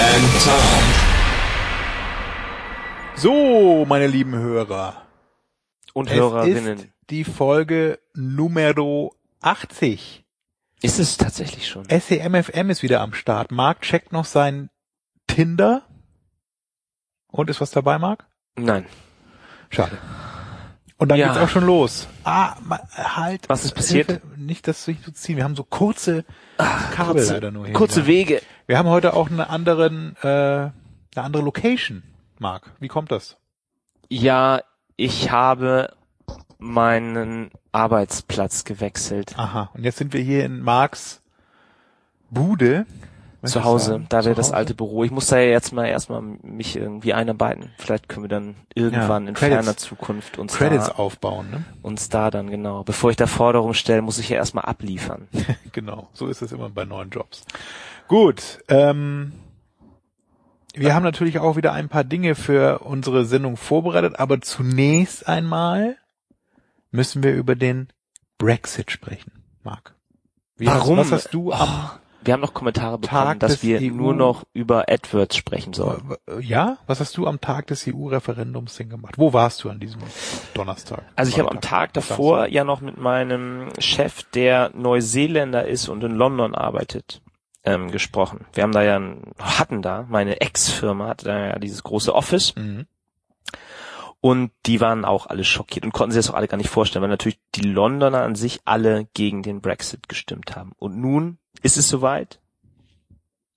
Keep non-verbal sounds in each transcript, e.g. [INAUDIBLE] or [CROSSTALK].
and Tom. So, meine lieben Hörer. Und Es Hörerinnen. ist die Folge Numero 80. Ist es tatsächlich schon? SEMFM ist wieder am Start. Marc checkt noch sein Tinder. Und ist was dabei, Marc? Nein. Schade. Und dann Ja. geht's auch schon los. Ah, halt. Was ist passiert? Hilfe, nicht das sich zu ziehen. Wir haben so kurze Kabel kurze, leider nur hier. kurze. Wege. Wir haben heute auch eine anderen, äh, eine andere Location, Marc. Wie kommt das? Ja, ich habe meinen Arbeitsplatz gewechselt. Aha. Und jetzt sind wir hier in Marks Bude. Zu Hause, da wäre das alte Büro. Ich muss da ja jetzt mal erstmal mich irgendwie einarbeiten. Vielleicht können wir dann irgendwann Ja, in Credits- ferner Zukunft uns Credits da, aufbauen, ne? uns da dann genau. Bevor ich da Forderungen stelle, muss ich ja erstmal abliefern. [LAUGHS] genau, so ist es immer bei neuen Jobs. Gut, ähm, wir haben natürlich auch wieder ein paar Dinge für unsere Sendung vorbereitet, aber zunächst einmal müssen wir über den Brexit sprechen, Marc. Wie Warum? Hast, was hast du am Oh, wir haben noch Kommentare bekommen, Tag dass wir EU nur noch über AdWords sprechen sollen. ja, was hast du am Tag des EU-Referendums denn gemacht? Wo warst du an diesem Donnerstag? Also ich habe am Tag davor ja noch mit meinem Chef, der Neuseeländer ist und in London arbeitet, ähm, gesprochen. Wir haben da ja, hatten da, meine Ex-Firma hatte da ja dieses große Office Mhm. Und die waren auch alle schockiert und konnten sich das auch alle gar nicht vorstellen, weil natürlich die Londoner an sich alle gegen den Brexit gestimmt haben. Und nun ist es soweit.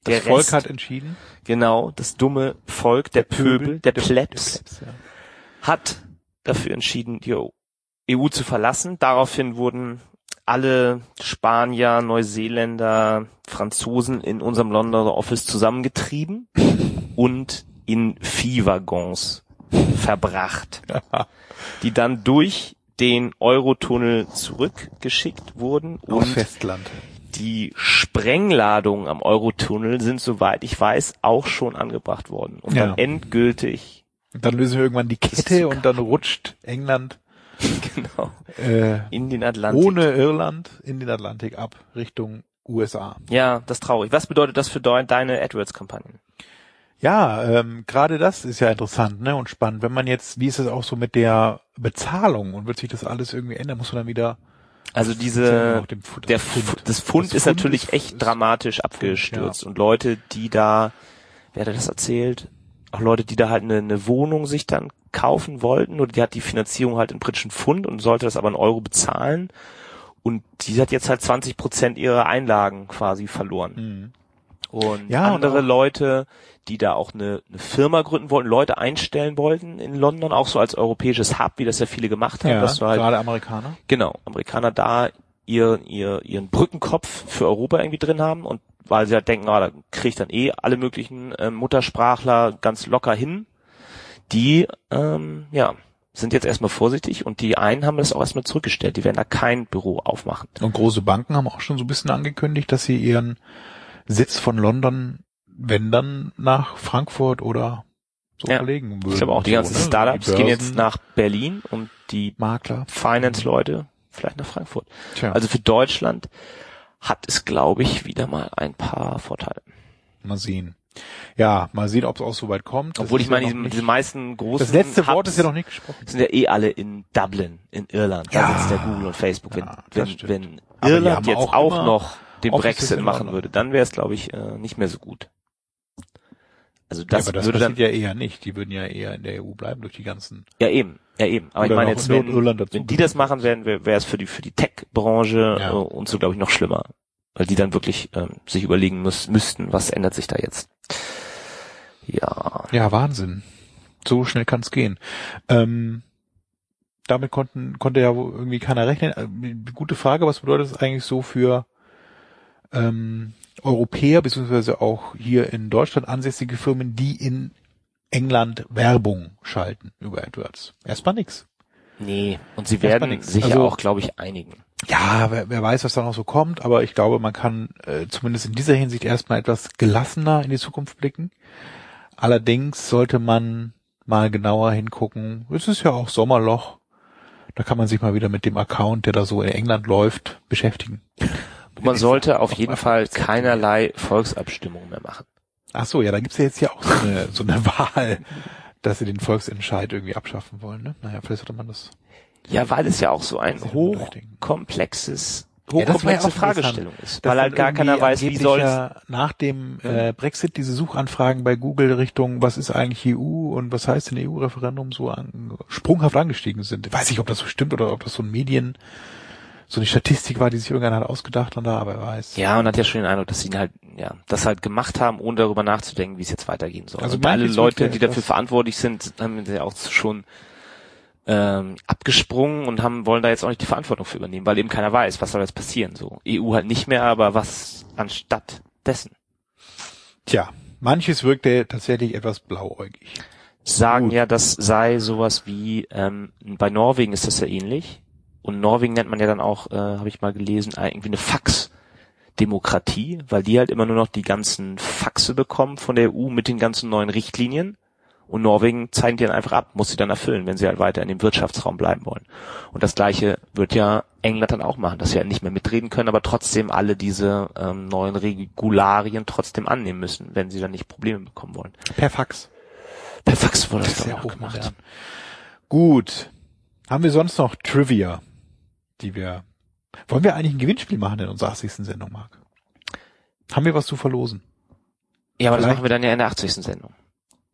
Das Der Volk Rest- hat entschieden. Genau, das dumme Volk, der, Pöbel, der, Plebs, Plebs, ja. hat dafür entschieden, die EU zu verlassen. Daraufhin wurden alle Spanier, Neuseeländer, Franzosen in unserem Londoner Office zusammengetrieben [LAUGHS] und in Viehwaggons verbracht, die dann durch den Eurotunnel zurückgeschickt wurden und Festland. die Sprengladungen am Eurotunnel sind, soweit ich weiß, auch schon angebracht worden, um Ja. dann endgültig Und dann lösen wir irgendwann die Kette und dann rutscht England [LAUGHS] genau äh, in den Atlantik. ohne Irland in den Atlantik ab Richtung USA. Ja, das ist traurig. Was bedeutet das für deine AdWords-Kampagnen? Ja, ähm, gerade das ist ja interessant ne, und spannend. Wenn man jetzt, wie ist es auch so mit der Bezahlung und wird sich das alles irgendwie ändern, muss man dann wieder Also Ja, diese, Pfund- der, das Pfund. Das Pfund Das ist Pfund natürlich ist- echt ist- dramatisch abgestürzt und Leute, die da, wer hat das erzählt? Auch Leute, die da halt eine, eine Wohnung sich dann kaufen wollten oder die hat die Finanzierung halt in britischen Pfund und sollte das aber in Euro bezahlen und die hat jetzt halt 20 Prozent ihrer Einlagen quasi verloren. Mhm. Und Ja, und andere auch- Leute, die da auch eine, eine Firma gründen wollten, Leute einstellen wollten in London, auch so als europäisches Hub, wie das ja viele gemacht haben, ja, dass du halt, gerade Amerikaner. genau, Amerikaner da ihr, ihr, ihren Brückenkopf für Europa irgendwie drin haben und weil sie halt denken, ah, da kriege ich dann eh alle möglichen ähm, Muttersprachler ganz locker hin, die, ähm, ja, sind jetzt erstmal vorsichtig und die einen haben das auch erstmal zurückgestellt, die werden da kein Büro aufmachen. Und große Banken haben auch schon so ein bisschen angekündigt, dass sie ihren Sitz von London, wenn dann, nach Frankfurt oder so Ja. verlegen würden. Ich glaube auch, die So, ganzen ne? Startups Die gehen jetzt nach Berlin und die Makler. Finance-Leute vielleicht nach Frankfurt. Tja, Also für Deutschland hat es, glaube ich, wieder mal ein paar Vorteile. mal sehen. Ja, mal sehen, ob es auch so weit kommt. Das Obwohl ich meine, ja diese, diese meisten großen das letzte Wort Hubs ist ja noch nicht gesprochen. sind ja eh alle in Dublin, in Irland. Ja. Da sitzt der Google und Facebook. Wenn, Ja, wenn, wenn Irland jetzt auch auch, noch den Brexit machen würde, dann wäre es, glaube ich, äh, nicht mehr so gut. Also ja, das, aber das würde dann, ja eher nicht. Die würden ja eher in der EU bleiben durch die ganzen. ja eben, ja eben. Aber ich meine jetzt, wenn, wenn die das machen werden, wäre es für die für die Tech-Branche Ja. äh, und so glaube ich noch schlimmer, weil die dann wirklich ähm, sich überlegen müß, müssten, was ändert sich da jetzt. Ja, Ja, Wahnsinn. So schnell kann es gehen. Ähm, damit konnten, konnte ja irgendwie keiner rechnen. Äh, Gute Frage, was bedeutet das eigentlich so für ähm, Europäer beziehungsweise auch hier in Deutschland ansässige Firmen, die in England Werbung schalten über AdWords. Erstmal nix. Nee, und sie werden nix. sich ja Also- auch, glaube ich, einigen. Ja, wer, wer weiß, was da noch so kommt, aber ich glaube, man kann äh, zumindest in dieser Hinsicht erstmal etwas gelassener in die Zukunft blicken. Allerdings sollte man mal genauer hingucken. Es ist ja auch Sommerloch. Da kann man sich mal wieder mit dem Account, der da so in England läuft, beschäftigen. Man sollte auf jeden Fall keinerlei Volksabstimmung mehr machen. Ach so, ja, da gibt's ja jetzt ja auch so eine, so eine [LAUGHS] Wahl, dass sie den Volksentscheid irgendwie abschaffen wollen. Ne? Naja, vielleicht sollte man das. Ja, weil es ja auch so ein ich hochkomplexes, Ja, ja hochkomplexe auch Fragestellung ist. Weil halt gar keiner weiß, wie ja nach dem äh, Brexit diese Suchanfragen bei Google Richtung, was ist eigentlich EU und was heißt denn EU-Referendum so an, sprunghaft angestiegen sind. Weiß nicht, ob das so stimmt oder ob das so ein Medien, so eine Statistik war, die sich irgendeiner hat ausgedacht und da, aber weiß. Ja, und hat ja schon den Eindruck, dass sie ihn halt, ja, das halt gemacht haben, ohne darüber nachzudenken, wie es jetzt weitergehen soll. Also alle Leute, die dafür verantwortlich sind, haben ja auch schon ähm, abgesprungen und haben wollen da jetzt auch nicht die Verantwortung für übernehmen, weil eben keiner weiß, was soll jetzt passieren. So EU halt nicht mehr, aber was anstatt dessen? Tja, manches wirkte tatsächlich etwas blauäugig. Sagen Gut. ja, das sei sowas wie ähm, bei Norwegen ist das ja ähnlich. Und Norwegen nennt man ja dann auch, äh, habe ich mal gelesen, äh, irgendwie eine Fax-Demokratie, weil die halt immer nur noch die ganzen Faxe bekommen von der EU mit den ganzen neuen Richtlinien. Und Norwegen zeichnet die dann einfach ab, muss sie dann erfüllen, wenn sie halt weiter in dem Wirtschaftsraum bleiben wollen. Und das gleiche wird ja England dann auch machen, dass sie halt nicht mehr mitreden können, aber trotzdem alle diese ähm, neuen Regularien trotzdem annehmen müssen, wenn sie dann nicht Probleme bekommen wollen. Per Fax. Per Fax wurde das, Das glaub ja gemacht. Gut. Haben wir sonst noch Trivia, die wir, wollen wir eigentlich ein Gewinnspiel machen in unserer 80. Sendung, Marc? Haben wir was zu verlosen? Ja, aber das Vielleicht- machen wir dann ja in der 80. Sendung.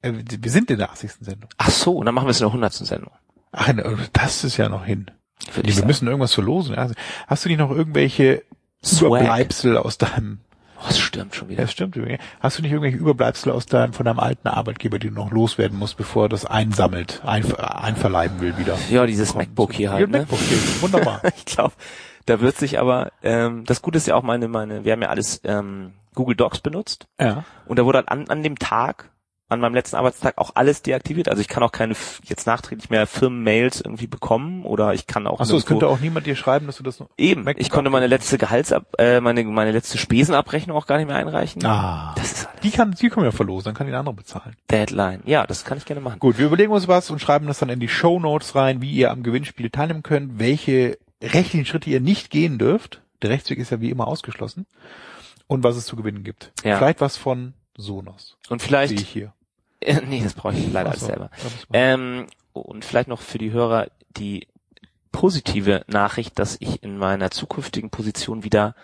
Äh, wir sind in der 80. Sendung. Ach so, und dann machen wir es in der 100. Sendung. Ach, ne, das ist ja noch hin. Würde wir müssen irgendwas verlosen. Also, hast du nicht noch irgendwelche Swag. Überbleibsel aus deinem, Oh, das stimmt schon wieder. das stimmt übrigens. Hast du nicht irgendwelche Überbleibsel aus deinem, von deinem alten Arbeitgeber, die du noch loswerden musst, bevor er das einsammelt, ein, einverleiben will wieder? Ja, dieses Kommt. MacBook hier Ja, halt, ne? MacBook hier. Wunderbar. [LAUGHS] Ich glaube, da wird sich aber, ähm, das Gute ist ja auch meine, meine, wir haben ja alles ähm, Google Docs benutzt ja. und da wurde halt an, an dem Tag, an meinem letzten Arbeitstag auch alles deaktiviert. Also ich kann auch keine jetzt nachträglich mehr Firmenmails irgendwie bekommen oder ich kann auch Achso, es könnte auch niemand dir schreiben, dass du das noch, eben. Ich konnte meine letzte Gehaltsab, äh, meine meine letzte Spesenabrechnung auch gar nicht mehr einreichen. ah. Das ist halt Die kann, die können wir verlosen, dann kann die andere bezahlen. Deadline. Ja, das kann ich gerne machen. Gut, wir überlegen uns was und schreiben das dann in die Show Notes rein, wie ihr am Gewinnspiel teilnehmen könnt, welche rechtlichen Schritte ihr nicht gehen dürft. Der Rechtsweg ist ja wie immer ausgeschlossen. Und was es zu gewinnen gibt. Ja. Vielleicht was von Sonos. Und Sehe vielleicht, [LAUGHS] nee, das brauche ich leider alles so, selber. Ähm, und vielleicht noch für die Hörer die positive Nachricht, dass ich in meiner zukünftigen Position wieder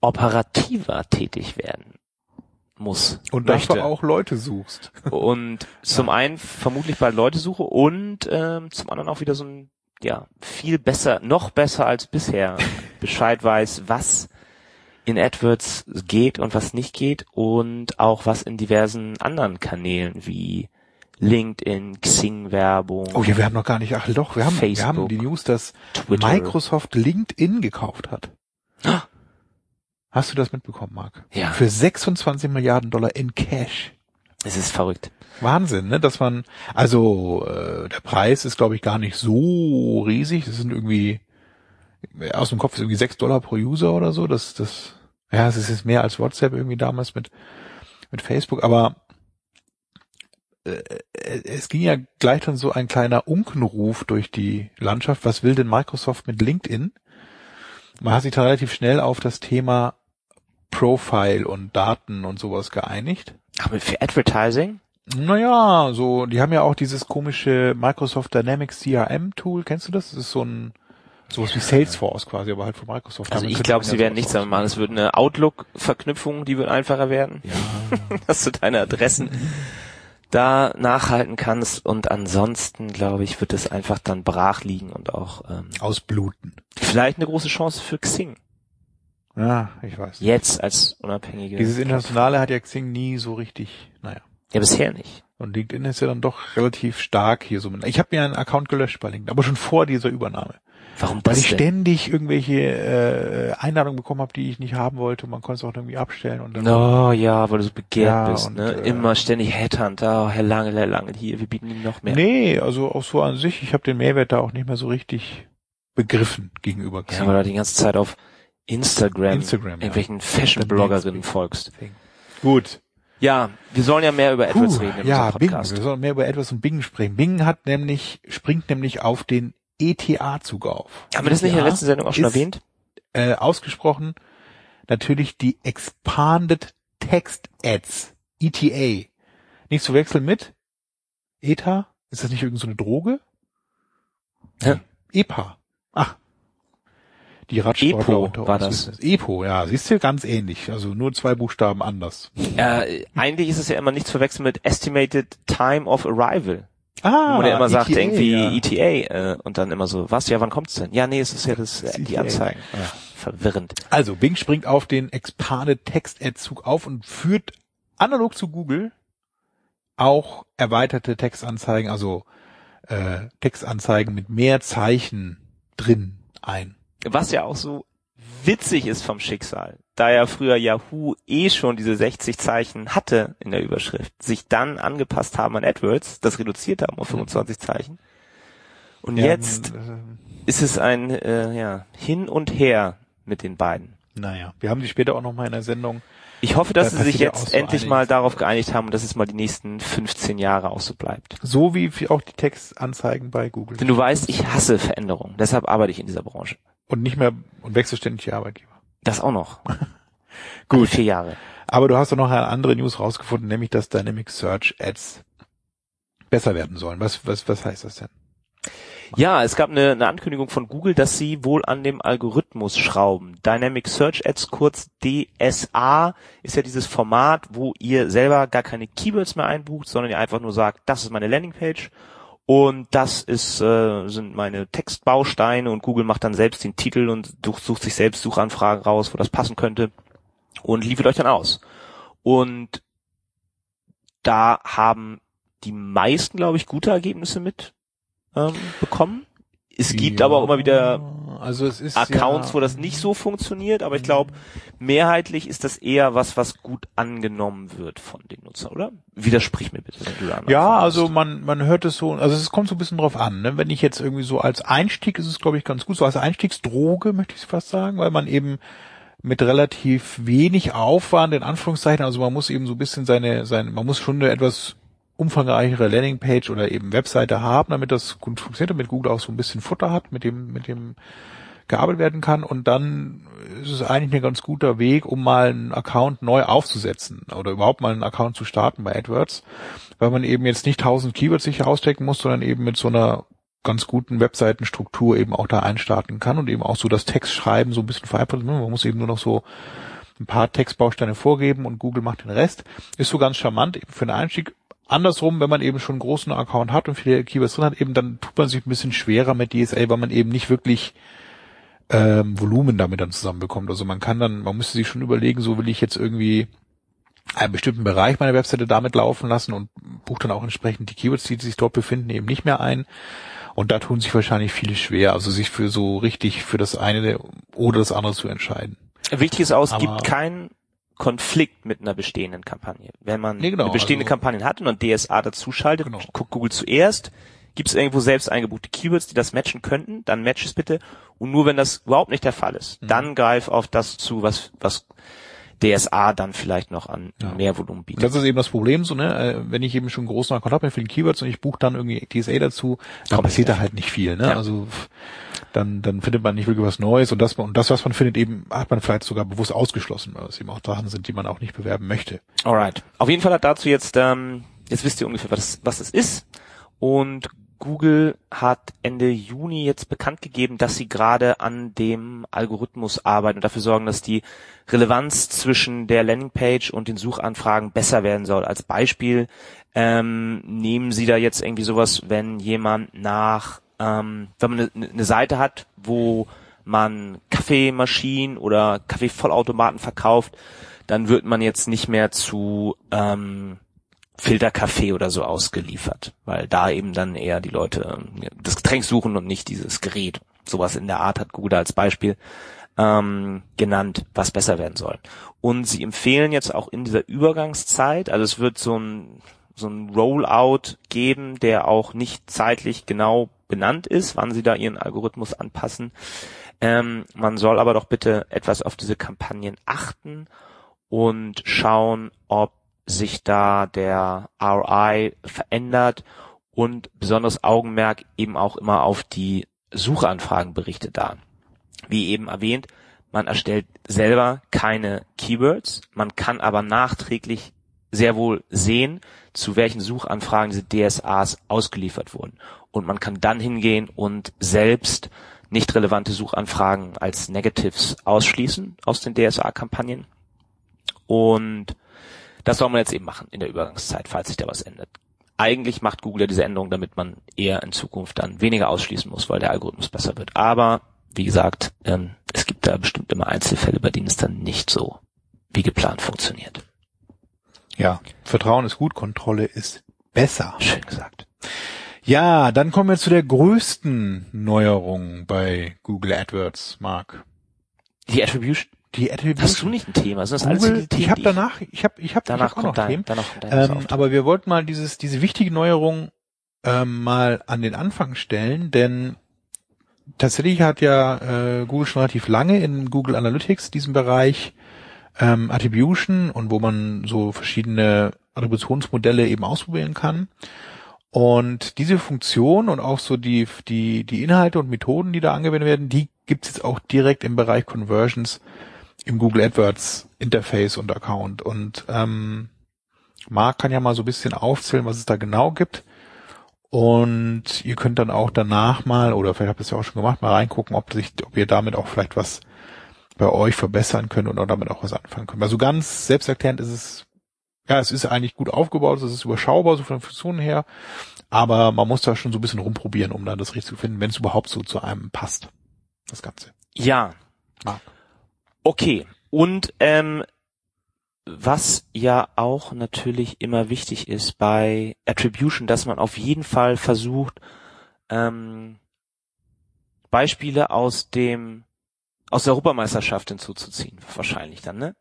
operativer tätig werden muss. und möchte. dafür auch Leute suchst. Und zum einen vermutlich bald Leute suche und ähm, zum anderen auch wieder so ein, ja, viel besser, noch besser als bisher [LAUGHS] Bescheid weiß, was in AdWords geht und was nicht geht und auch was in diversen anderen Kanälen wie LinkedIn, Xing-Werbung, Oh ja, wir haben noch gar nicht, ach doch, wir haben, wir Facebook. haben die News, dass Twitter. Microsoft LinkedIn gekauft hat. Hast du das mitbekommen, Marc? Ja. Für 26 Milliarden Dollar in Cash. Es ist verrückt. Wahnsinn, ne? Dass man, also äh, der Preis ist, glaube ich, gar nicht so riesig. Das sind irgendwie aus dem Kopf ist irgendwie 6 Dollar pro User oder so. Das, das, ja, es ist jetzt mehr als WhatsApp irgendwie damals mit mit Facebook, aber äh, es ging ja gleich dann so ein kleiner Unkenruf durch die Landschaft. Was will denn Microsoft mit LinkedIn? Man hat sich dann relativ schnell auf das Thema Profile und Daten und sowas geeinigt. Aber für Advertising? Naja, so, die haben ja auch dieses komische Microsoft Dynamics CRM Tool, kennst du das? Das ist so ein, sowas wie Salesforce quasi, aber halt von Microsoft. Also Damit ich glaube, sie werden nichts damit machen. Es wird eine Outlook-Verknüpfung, die wird einfacher werden, Ja. [LAUGHS] dass du deine Adressen da nachhalten kannst und ansonsten, glaube ich, wird es einfach dann brach liegen und auch ähm, Ausbluten. vielleicht eine große Chance für Xing. Ja, ich weiß. Jetzt als unabhängige. Dieses Internationale hat ja Xing nie so richtig, naja. Ja, bisher nicht. Und LinkedIn ist ja dann doch relativ stark hier so. Ich habe mir einen Account gelöscht bei LinkedIn, aber schon vor dieser Übernahme. Warum Weil das ich denn? ständig irgendwelche äh, Einladungen bekommen habe, die ich nicht haben wollte. Man konnte es auch irgendwie abstellen und dann Oh ja, weil du so begehrt Ja, bist, und, ne? äh, Immer ständig Headhunter, oh, Herr Lange, Herr Lange, hier, wir bieten Ihnen noch mehr. Nee, also auch so an sich, ich habe den Mehrwert da auch nicht mehr so richtig begriffen gegenüber Ja, weil du die ganze Zeit auf Instagram, Instagram, ja. irgendwelchen Fashion-Bloggerinnen folgst. Gut. Ja, wir sollen ja mehr über Puh, AdWords reden ja, Bing. Wir sollen mehr über etwas und Bing sprechen. Bing hat nämlich, springt nämlich auf den ETA-Zug auf. Haben wir das nicht in der letzten Sendung auch schon ist, erwähnt? Äh, ausgesprochen natürlich die Expanded Text Ads. ETA. Nicht zu wechseln mit ETA? Ist das nicht irgendeine so eine Droge? Hä? EPA. Die Radsportler EPO unter war das. es. EPO, ja, siehst du, ganz ähnlich. Also nur zwei Buchstaben anders. Äh, eigentlich ist es ja immer nicht zu verwechseln mit Estimated Time of Arrival. Ah, wo man ja immer sagt, ETA, irgendwie ja. ETA äh, und dann immer so, was, ja, wann kommt's denn? Ja, nee, es ist ja das, äh, die ETA. Anzeigen. Ja. Verwirrend. Also Bing springt auf den Expanded Text Ad Zug auf und führt analog zu Google auch erweiterte Textanzeigen, also äh, Textanzeigen mit mehr Zeichen drin ein. Was ja auch so witzig ist vom Schicksal, da ja früher Yahoo eh schon diese 60 Zeichen hatte in der Überschrift, sich dann angepasst haben an AdWords, das reduziert haben auf 25 Zeichen. Und Ja, jetzt äh, ist es ein äh, ja, Hin und Her mit den beiden. naja, wir haben die später auch noch mal in der Sendung. Ich hoffe, dass Da sie sich jetzt so endlich einiges. mal darauf geeinigt haben dass es mal die nächsten 15 Jahre auch so bleibt. So wie auch die Textanzeigen bei Google. Denn du weißt, ich hasse Veränderungen. Deshalb arbeite ich in dieser Branche. Und nicht mehr und wechselst ständig die Arbeitgeber. Das auch noch. [LAUGHS] Gut. Alle vier Jahre. Aber du hast doch noch eine andere News rausgefunden, nämlich dass Dynamic Search Ads besser werden sollen. Was, was, was heißt das denn? Ja, es gab eine, eine Ankündigung von Google, dass sie wohl an dem Algorithmus schrauben. Dynamic Search Ads, kurz DSA, ist ja dieses Format, wo ihr selber gar keine Keywords mehr einbucht, sondern ihr einfach nur sagt, das ist meine Landingpage und das ist, äh, sind meine Textbausteine und Google macht dann selbst den Titel und sucht, sich selbst Suchanfragen raus, wo das passen könnte und liefert euch dann aus. Und da haben die meisten, glaube ich, gute Ergebnisse mit ähm, bekommen. Es gibt Ja, aber auch immer wieder also es ist Accounts, ja, wo das nicht so funktioniert, aber ich glaube, mehrheitlich ist das eher was, was gut angenommen wird von den Nutzern, oder? Widersprich mir bitte, wenn du da Ja, also man, man hört es so, also es kommt so ein bisschen drauf an, ne? Wenn ich jetzt irgendwie so als Einstieg ist es, glaube ich, ganz gut, so als Einstiegsdroge, möchte ich fast sagen, weil man eben mit relativ wenig Aufwand, in Anführungszeichen, also man muss eben so ein bisschen seine, seine, man muss schon eine etwas umfangreichere Landingpage oder eben Webseite haben, damit das gut funktioniert, damit Google auch so ein bisschen Futter hat, mit dem, mit dem gearbeitet werden kann und dann ist es eigentlich ein ganz guter Weg, um mal einen Account neu aufzusetzen oder überhaupt mal einen Account zu starten bei AdWords, weil man eben jetzt nicht tausend Keywords sich ausstecken muss, sondern eben mit so einer ganz guten Webseitenstruktur eben auch da einstarten kann und eben auch so das Textschreiben so ein bisschen vereinfacht. Man muss eben nur noch so ein paar Textbausteine vorgeben und Google macht den Rest. Ist so ganz charmant eben für den Einstieg. Andersrum, wenn man eben schon einen großen Account hat und viele Keywords drin hat, eben dann tut man sich ein bisschen schwerer mit DSL, weil man eben nicht wirklich ähm, Volumen damit dann zusammenbekommt. Also man kann dann, man müsste sich schon überlegen, so will ich jetzt irgendwie einen bestimmten Bereich meiner Webseite damit laufen lassen und bucht dann auch entsprechend die Keywords, die sich dort befinden, eben nicht mehr ein. Und da tun sich wahrscheinlich viele schwer, also sich für so richtig für das eine oder das andere zu entscheiden. Wichtig ist auch, es gibt keinen Konflikt mit einer bestehenden Kampagne. Wenn man Nee, genau, eine bestehende also- Kampagne hat und dann DSA dazu schaltet, Genau. guckt Google zuerst, gibt es irgendwo selbst eingebuchte Keywords, die das matchen könnten, dann match es bitte. Und nur wenn das überhaupt nicht der Fall ist, Mhm. dann greif auf das zu, was, was DSA dann vielleicht noch an Ja. mehr Volumen Und bietet. das ist eben das Problem, so, ne, äh, wenn ich eben schon einen großen Account habe mit vielen Keywords und ich buche dann irgendwie DSA dazu, dann Kommt passiert da halt nicht viel, ne? Ja. Also dann, dann findet man nicht wirklich was Neues und das, und das, was man findet, eben hat man vielleicht sogar bewusst ausgeschlossen, weil es eben auch Sachen sind, die man auch nicht bewerben möchte. Alright. Auf jeden Fall hat dazu jetzt, ähm, jetzt wisst ihr ungefähr, was, was es ist. Und Google hat Ende Juni jetzt bekannt gegeben, dass sie gerade an dem Algorithmus arbeiten und dafür sorgen, dass die Relevanz zwischen der Landingpage und den Suchanfragen besser werden soll. Als Beispiel ähm, nehmen sie da jetzt irgendwie sowas, wenn jemand nach, ähm, wenn man eine, eine Seite hat, wo man Kaffeemaschinen oder Kaffeevollautomaten verkauft, dann wird man jetzt nicht mehr zu ähm, Filterkaffee oder so ausgeliefert, weil da eben dann eher die Leute ähm, das Getränk suchen und nicht dieses Gerät. Sowas in der Art hat Google als Beispiel ähm, genannt, was besser werden soll. Und sie empfehlen jetzt auch in dieser Übergangszeit, also es wird so ein so ein Rollout geben, der auch nicht zeitlich genau benannt ist, wann sie da ihren Algorithmus anpassen. Ähm, man soll aber doch bitte etwas auf diese Kampagnen achten und schauen, ob sich da der RI verändert und besonderes Augenmerk eben auch immer auf die Suchanfragen berichtet da. Wie eben erwähnt, man erstellt selber keine Keywords, man kann aber nachträglich sehr wohl sehen, zu welchen Suchanfragen diese DSAs ausgeliefert wurden. Und man kann dann hingehen und selbst nicht relevante Suchanfragen als Negatives ausschließen aus den DSA-Kampagnen. Und das soll man jetzt eben machen in der Übergangszeit, falls sich da was ändert. Eigentlich macht Google ja diese Änderung, damit man eher in Zukunft dann weniger ausschließen muss, weil der Algorithmus besser wird. Aber wie gesagt, ähm, es gibt da bestimmt immer Einzelfälle, bei denen es dann nicht so wie geplant funktioniert. Ja, Vertrauen ist gut, Kontrolle ist besser. Schön gesagt. Ja, dann kommen wir zu der größten Neuerung bei Google AdWords, Mark. Die Attribution. Die Attribution. Hast du nicht ein Thema? Sind das alles Google, die Themen, ich habe danach, ich habe, ich habe, danach ich hab auch kommt noch dein, Themen. danach kommt dein Ähm, aber wir wollten mal dieses, diese wichtige Neuerung ähm, mal an den Anfang stellen, denn tatsächlich hat ja äh, Google schon relativ lange in Google Analytics diesen Bereich ähm, Attribution und wo man so verschiedene Attributionsmodelle eben ausprobieren kann. Und diese Funktion und auch so die, die, die Inhalte und Methoden, die da angewendet werden, die gibt's jetzt auch direkt im Bereich Conversions im Google AdWords Interface und Account. Und ähm, Marc kann ja mal so ein bisschen aufzählen, was es da genau gibt. Und ihr könnt dann auch danach mal, oder vielleicht habt ihr es ja auch schon gemacht, mal reingucken, ob sich, ob ihr damit auch vielleicht was bei euch verbessern könnt oder damit auch was anfangen könnt. Also ganz selbsterklärend ist es, ja, es ist eigentlich gut aufgebaut, es ist überschaubar, so von den Funktionen her, aber man muss da schon so ein bisschen rumprobieren, um dann das richtig zu finden, wenn es überhaupt so zu einem passt. Das Ganze. ja, Marc. Okay. Und ähm, was ja auch natürlich immer wichtig ist bei Attribution, dass man auf jeden Fall versucht, ähm, Beispiele aus dem aus der Europameisterschaft hinzuzuziehen, wahrscheinlich dann, ne?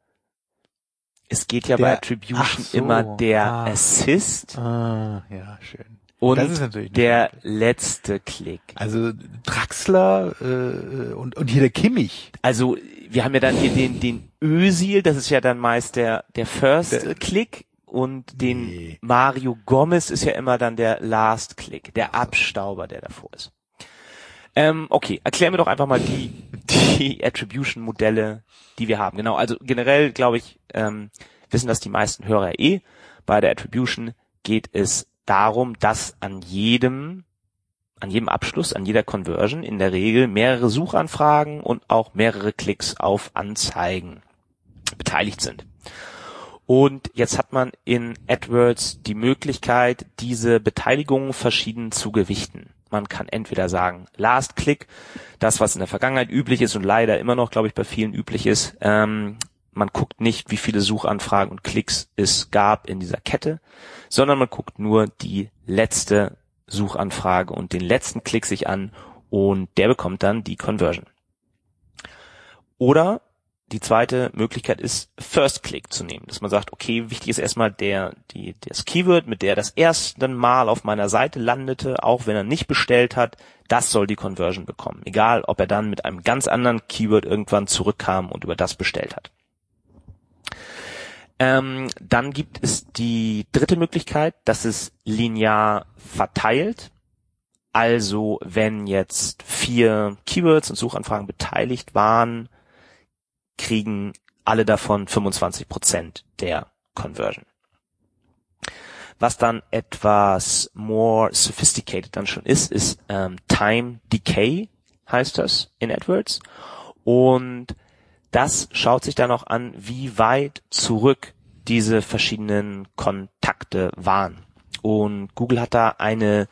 Es geht ja bei Der- Attribution ach so, immer der ah. Assist Ah, ja, schön. und der möglich. letzte Klick. Also Draxler äh, und, und hier der Kimmich. Also wir haben ja dann hier den, den Özil, das ist ja dann meist der, der First Der- Click und den Nee. Mario Gomez ist ja immer dann der Last Click, der Abstauber, der davor ist. Ähm, okay, erklär mir doch einfach mal die, die Attribution-Modelle, die wir haben. Genau, also generell glaube ich, ähm, wissen das die meisten Hörer eh. Bei der Attribution geht es darum, dass an jedem an jedem Abschluss, an jeder Conversion in der Regel mehrere Suchanfragen und auch mehrere Klicks auf Anzeigen beteiligt sind. Und jetzt hat man in AdWords die Möglichkeit, diese Beteiligungen verschieden zu gewichten. Man kann entweder sagen, Last Click, das was in der Vergangenheit üblich ist und leider immer noch, glaube ich, bei vielen üblich ist. Ähm, man guckt nicht, wie viele Suchanfragen und Klicks es gab in dieser Kette, sondern man guckt nur die letzte Suchanfrage und den letzten Klick sich an und der bekommt dann die Conversion. Oder die zweite Möglichkeit ist First Click zu nehmen, dass man sagt, okay, wichtig ist erstmal der, die, das Keyword, mit der das erste Mal auf meiner Seite landete, auch wenn er nicht bestellt hat, das soll die Conversion bekommen. Egal, ob er dann mit einem ganz anderen Keyword irgendwann zurückkam und über das bestellt hat. Ähm, dann gibt es die dritte Möglichkeit, dass es linear verteilt. Also wenn jetzt vier Keywords und Suchanfragen beteiligt waren, kriegen alle davon 25 Prozent der Conversion. Was dann etwas more sophisticated dann schon ist, ist ähm, Time Decay, heißt das in AdWords. Und das schaut sich dann auch an, wie weit zurück diese verschiedenen Kontakte waren. Und Google hat da eine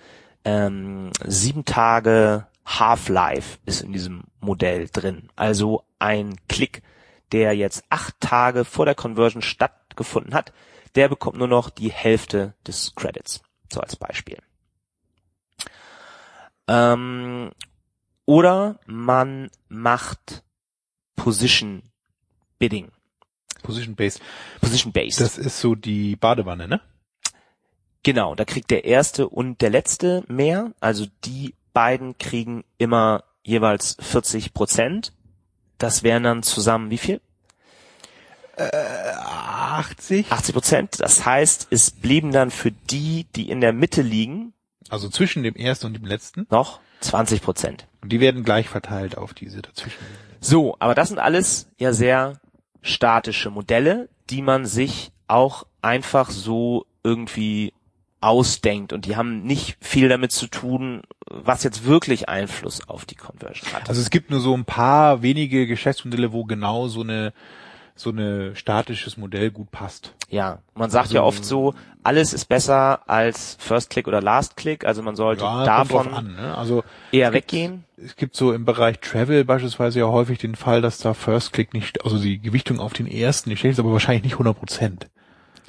ähm, sieben Tage Half-Life ist in diesem Modell drin. Also ein Klick, der jetzt acht Tage vor der Conversion stattgefunden hat, der bekommt nur noch die Hälfte des Credits. So als Beispiel. Ähm, oder man macht Position Bidding. Position Based. Position Based. Das ist so die Badewanne, ne? Genau, da kriegt der erste und der letzte mehr. Also die beiden kriegen immer jeweils 40 Prozent. Das wären dann zusammen wie viel? 80. 80 Prozent. Das heißt, es blieben dann für die, die in der Mitte liegen, Also zwischen dem ersten und dem letzten. noch 20 Prozent. Und die werden gleich verteilt auf diese dazwischen. So, aber das sind alles ja sehr statische Modelle, die man sich auch einfach so irgendwie ausdenkt und die haben nicht viel damit zu tun, was jetzt wirklich Einfluss auf die Conversion hat. Also es gibt nur so ein paar wenige Geschäftsmodelle, wo genau so eine so eine statisches Modell gut passt. Ja, man sagt Also- ja oft so, alles ist besser als First Click oder Last Click, also man sollte Ja, davon an. Ne? Also eher es gibt- weggehen. Es gibt so im Bereich Travel beispielsweise ja häufig den Fall, dass da First Click nicht, also die Gewichtung auf den ersten nicht schlecht ist, aber wahrscheinlich nicht 100 Prozent.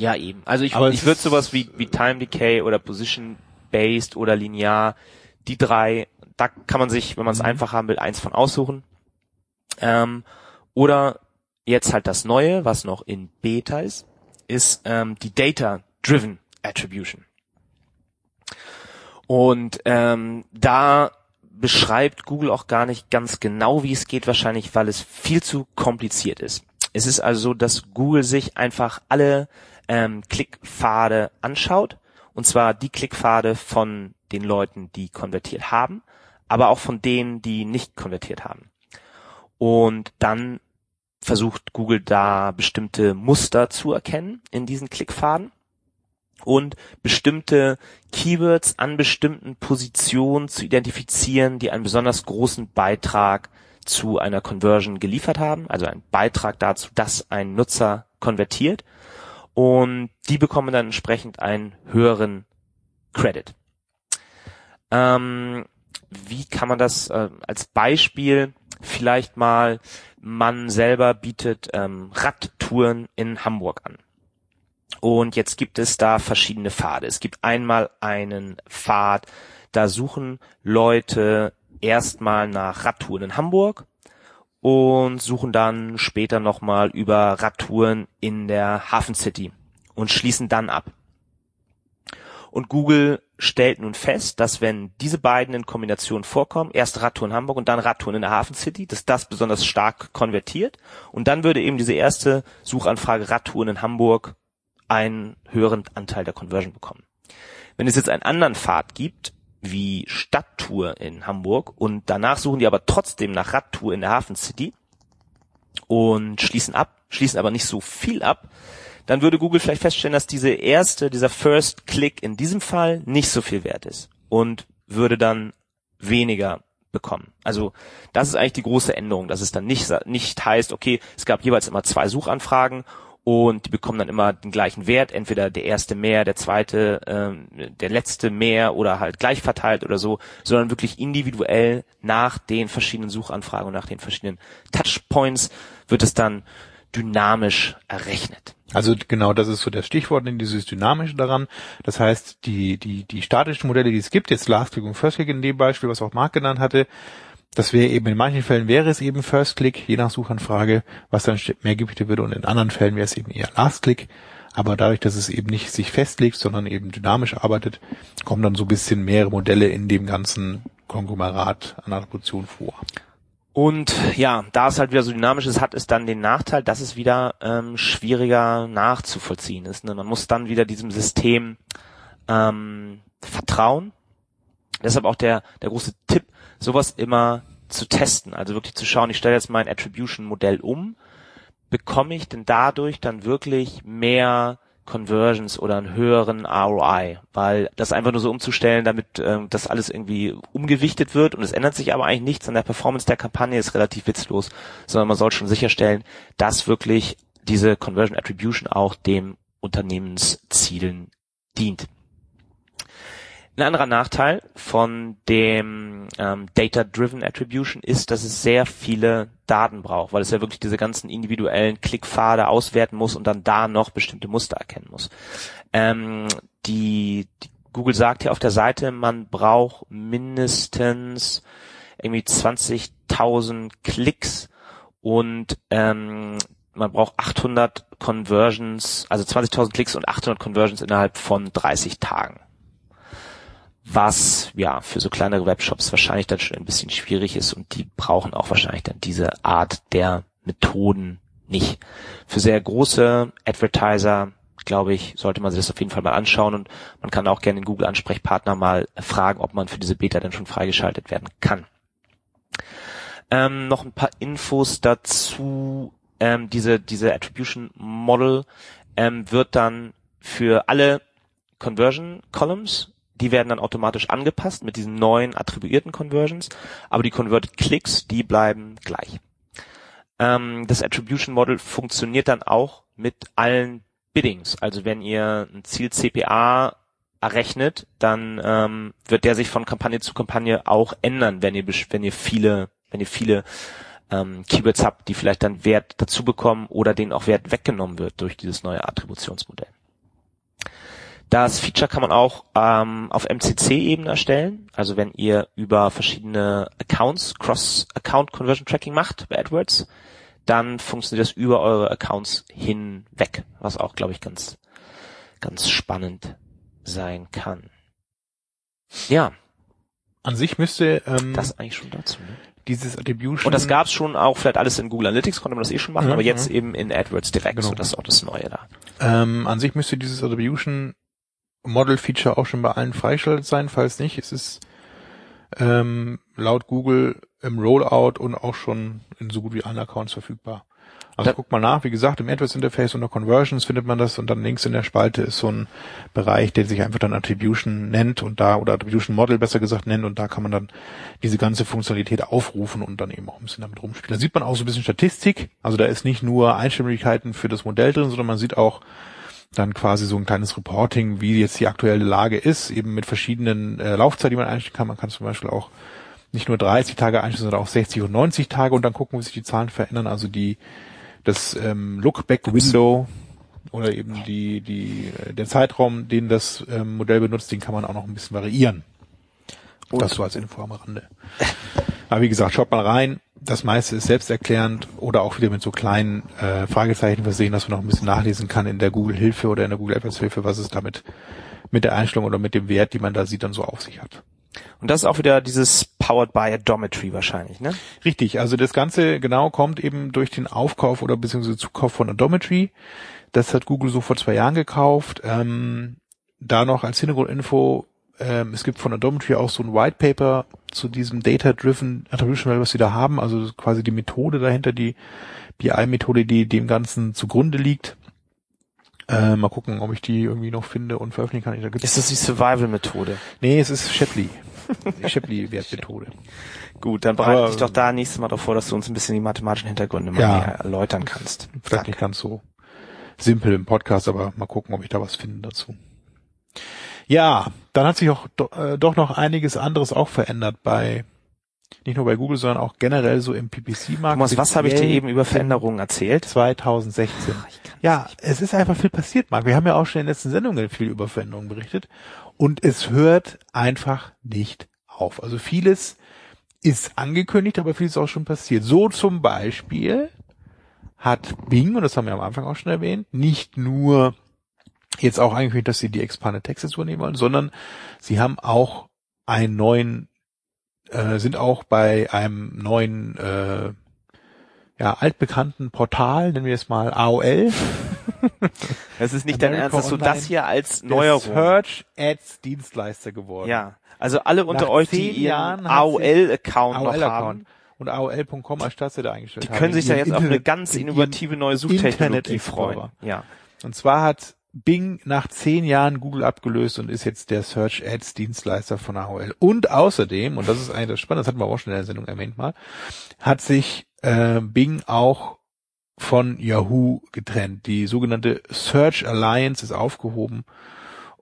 Ja, eben. Also ich, Aber ich würde sowas wie, wie Time Decay oder Position Based oder Linear, die drei, da kann man sich, wenn man es Mhm. einfach haben will, eins von aussuchen. Ähm, oder jetzt halt das Neue, was noch in Beta ist, ist ähm, die Data Driven Attribution. Und ähm, da beschreibt Google auch gar nicht ganz genau, wie es geht, wahrscheinlich, weil es viel zu kompliziert ist. Es ist also so, dass Google sich einfach alle ähm, Klickpfade anschaut, und zwar die Klickpfade von den Leuten, die konvertiert haben, aber auch von denen, die nicht konvertiert haben. Und dann versucht Google da bestimmte Muster zu erkennen in diesen Klickpfaden und bestimmte Keywords an bestimmten Positionen zu identifizieren, die einen besonders großen Beitrag zu einer Conversion geliefert haben, also einen Beitrag dazu, dass ein Nutzer konvertiert und die bekommen dann entsprechend einen höheren Credit. Ähm, wie kann man das äh, als Beispiel vielleicht mal, man selber bietet ähm, Radtouren in Hamburg an. Und jetzt gibt es da verschiedene Pfade. Es gibt einmal einen Pfad, da suchen Leute erstmal nach Radtouren in Hamburg und suchen dann später nochmal über Radtouren in der Hafen City und schließen dann ab. Und Google stellt nun fest, dass wenn diese beiden in Kombination vorkommen, erst Radtouren in Hamburg und dann Radtouren in der Hafen City, dass das besonders stark konvertiert. Und dann würde eben diese erste Suchanfrage Radtouren in Hamburg einen höheren Anteil der Conversion bekommen. Wenn es jetzt einen anderen Pfad gibt, wie Stadttour in Hamburg und danach suchen die aber trotzdem nach Radtour in der Hafen City und schließen ab, schließen aber nicht so viel ab, dann würde Google vielleicht feststellen, dass diese erste, dieser First Click in diesem Fall nicht so viel wert ist und würde dann weniger bekommen. Also das ist eigentlich die große Änderung, dass es dann nicht, nicht heißt, okay, es gab jeweils immer zwei Suchanfragen und die bekommen dann immer den gleichen Wert, entweder der erste mehr, der zweite, ähm, der letzte mehr oder halt gleich verteilt oder so, sondern wirklich individuell nach den verschiedenen Suchanfragen und nach den verschiedenen Touchpoints wird es dann dynamisch errechnet. Also genau, das ist so das Stichwort, dieses Dynamische daran. Das heißt, die, die, die statischen Modelle, die es gibt, jetzt Last Click und First Click in dem Beispiel, was auch Mark genannt hatte, das wäre eben, in manchen Fällen wäre es eben First Click, je nach Suchanfrage, was dann mehr gewichtet würde und in anderen Fällen wäre es eben eher Last Click. Aber dadurch, dass es eben nicht sich festlegt, sondern eben dynamisch arbeitet, kommen dann so ein bisschen mehrere Modelle in dem ganzen Konglomerat an Attribution vor. Und ja, da es halt wieder so dynamisch ist, hat es dann den Nachteil, dass es wieder ähm, schwieriger nachzuvollziehen ist. Ne? Man muss dann wieder diesem System ähm, vertrauen. Deshalb auch der, der große Tipp, sowas immer zu testen. Also wirklich zu schauen, ich stelle jetzt mein Attribution-Modell um. Bekomme ich denn dadurch dann wirklich mehr Conversions oder einen höheren ROI, weil das einfach nur so umzustellen, damit ähm, das alles irgendwie umgewichtet wird und es ändert sich aber eigentlich nichts an der Performance der Kampagne, ist relativ witzlos, sondern man soll schon sicherstellen, dass wirklich diese Conversion Attribution auch dem Unternehmenszielen dient. Ein anderer Nachteil von dem ähm, Data-Driven Attribution ist, dass es sehr viele Daten braucht, weil es ja wirklich diese ganzen individuellen Klickpfade auswerten muss und dann da noch bestimmte Muster erkennen muss. Ähm, die, die Google sagt hier auf der Seite, man braucht mindestens irgendwie 20.000 Klicks und ähm, man braucht 800 Conversions, also 20.000 Klicks und 800 Conversions innerhalb von 30 Tagen was ja für so kleinere Webshops wahrscheinlich dann schon ein bisschen schwierig ist und die brauchen auch wahrscheinlich dann diese Art der Methoden nicht. Für sehr große Advertiser, glaube ich, sollte man sich das auf jeden Fall mal anschauen und man kann auch gerne den Google Ansprechpartner mal fragen, ob man für diese Beta dann schon freigeschaltet werden kann. Ähm, noch ein paar Infos dazu. Ähm, diese, diese Attribution Model ähm, wird dann für alle Conversion Columns die werden dann automatisch angepasst mit diesen neuen attribuierten Conversions, aber die Converted Clicks, die bleiben gleich. Ähm, das Attribution Model funktioniert dann auch mit allen Biddings. Also wenn ihr ein Ziel CPA errechnet, dann ähm, wird der sich von Kampagne zu Kampagne auch ändern, wenn ihr wenn ihr viele wenn ihr viele ähm, Keywords habt, die vielleicht dann Wert dazu bekommen oder denen auch Wert weggenommen wird durch dieses neue Attributionsmodell. Das Feature kann man auch ähm, auf MCC-Ebene erstellen. Also wenn ihr über verschiedene Accounts Cross-Account Conversion Tracking macht bei AdWords, dann funktioniert das über eure Accounts hinweg, was auch, glaube ich, ganz, ganz spannend sein kann. Ja. An sich müsste ähm, das eigentlich schon dazu. Ne? Dieses Attribution. Und das gab's schon auch vielleicht alles in Google Analytics, konnte man das eh schon machen, mhm. aber jetzt eben in AdWords direkt. Genau. So, das ist auch das Neue da. Ähm, an sich müsste dieses Attribution Model-Feature auch schon bei allen freigeschaltet sein. Falls nicht, es ist ähm, laut Google im Rollout und auch schon in so gut wie allen Accounts verfügbar. Also da guckt mal nach, wie gesagt, im AdWords Interface unter Conversions findet man das und dann links in der Spalte ist so ein Bereich, der sich einfach dann Attribution nennt und da, oder Attribution Model besser gesagt nennt und da kann man dann diese ganze Funktionalität aufrufen und dann eben auch ein bisschen damit rumspielen. Da sieht man auch so ein bisschen Statistik, also da ist nicht nur Einstellmöglichkeiten für das Modell drin, sondern man sieht auch dann quasi so ein kleines Reporting, wie jetzt die aktuelle Lage ist, eben mit verschiedenen äh, Laufzeiten, die man einstellen kann. Man kann zum Beispiel auch nicht nur 30 Tage einstellen, sondern auch 60 und 90 Tage und dann gucken, wie sich die Zahlen verändern. Also die das ähm, Lookback-Window oder eben die, die, äh, der Zeitraum, den das ähm, Modell benutzt, den kann man auch noch ein bisschen variieren. Und das so als Info am Rande. Aber wie gesagt, schaut mal rein das meiste ist selbsterklärend oder auch wieder mit so kleinen äh, Fragezeichen versehen, dass man noch ein bisschen nachlesen kann in der Google Hilfe oder in der Google AdWords Hilfe, was es damit mit der Einstellung oder mit dem Wert, die man da sieht, dann so auf sich hat. Und das ist auch wieder dieses Powered by Adometry wahrscheinlich, ne? Richtig, also das Ganze genau kommt eben durch den Aufkauf oder beziehungsweise Zukauf von Adometry. Das hat Google so vor zwei Jahren gekauft. Ähm, da noch als Hintergrundinfo, ähm, es gibt von Adometry auch so ein White Paper zu diesem Data-Driven Attribution was sie da haben, also quasi die Methode dahinter, die BI-Methode, die dem Ganzen zugrunde liegt. Äh, mal gucken, ob ich die irgendwie noch finde und veröffentlichen kann. Da ist das die Survival-Methode? Nee, es ist Shapley. [LAUGHS] die Shapley-Wertmethode. Gut, dann bereite dich doch da nächstes Mal darauf vor, dass du uns ein bisschen die mathematischen Hintergründe mal ja, erläutern kannst. Vielleicht Danke. nicht ganz so simpel im Podcast, aber mal gucken, ob ich da was finde dazu. Ja, dann hat sich auch äh, doch noch einiges anderes auch verändert bei nicht nur bei Google, sondern auch generell so im PPC-Markt. Thomas, was habe ich dir eben über Veränderungen erzählt? 2016. Ach, ja, es ist einfach viel passiert, Marc. Wir haben ja auch schon in den letzten Sendungen viel über Veränderungen berichtet. Und es hört einfach nicht auf. Also vieles ist angekündigt, aber vieles ist auch schon passiert. So zum Beispiel hat Bing, und das haben wir am Anfang auch schon erwähnt, nicht nur jetzt auch angekündigt, dass sie die Expanded Texas übernehmen wollen, sondern sie haben auch einen neuen, äh, sind auch bei einem neuen, äh, ja, altbekannten Portal, nennen wir es mal AOL. [LAUGHS] Das ist nicht dein Ernst, dass du das hier als Neuerung. Search Ads Dienstleister geworden. Ja. Also alle unter Nach euch, die ihren AOL-Account AOL noch haben. Und AOL.com als Startseite eingestellt die haben. Die können sich ja jetzt auf eine ganz innovative neue Suchtechnologie freuen. Ja. Und zwar hat Bing nach zehn Jahren Google abgelöst und ist jetzt der Search Ads Dienstleister von AOL. Und außerdem, und das ist eigentlich das Spannende, das hatten wir auch schon in der Sendung erwähnt mal, hat sich äh, Bing auch von Yahoo getrennt. Die sogenannte Search Alliance ist aufgehoben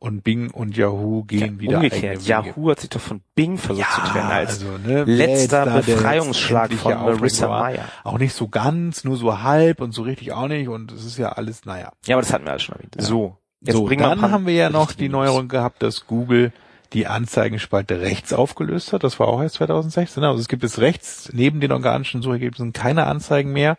und Bing und Yahoo gehen Ja, wieder umgekehrt. Yahoo hat sich doch von Bing versucht zu trennen als also, ne, letzter Befreiungsschlag von Marissa Mayer. Auch nicht so ganz, nur so halb und so richtig auch nicht und es ist ja alles, naja. Ja, aber das hatten wir alles schon erwähnt. So. Jetzt so, dann haben wir ja noch die. Neuerung gehabt, dass Google die Anzeigenspalte rechts aufgelöst hat. Das war auch erst 2016. Also es gibt jetzt rechts neben den organischen Suchergebnissen keine Anzeigen mehr.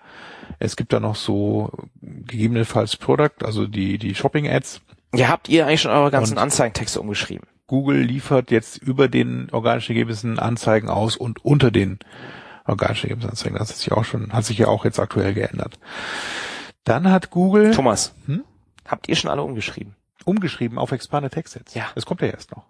Es gibt da noch so gegebenenfalls Product, also die, die Shopping-Ads. Ja, habt ihr eigentlich schon eure ganzen Und- Anzeigentexte umgeschrieben? Google liefert jetzt über den organischen Ergebnissen Anzeigen aus und unter den organischen Ergebnissen Anzeigen. Das hat sich auch schon, hat sich ja auch jetzt aktuell geändert. Dann hat Google Thomas, Hm? habt ihr schon alle umgeschrieben? umgeschrieben auf Expanded Text Sets. Ja. Das kommt ja erst noch.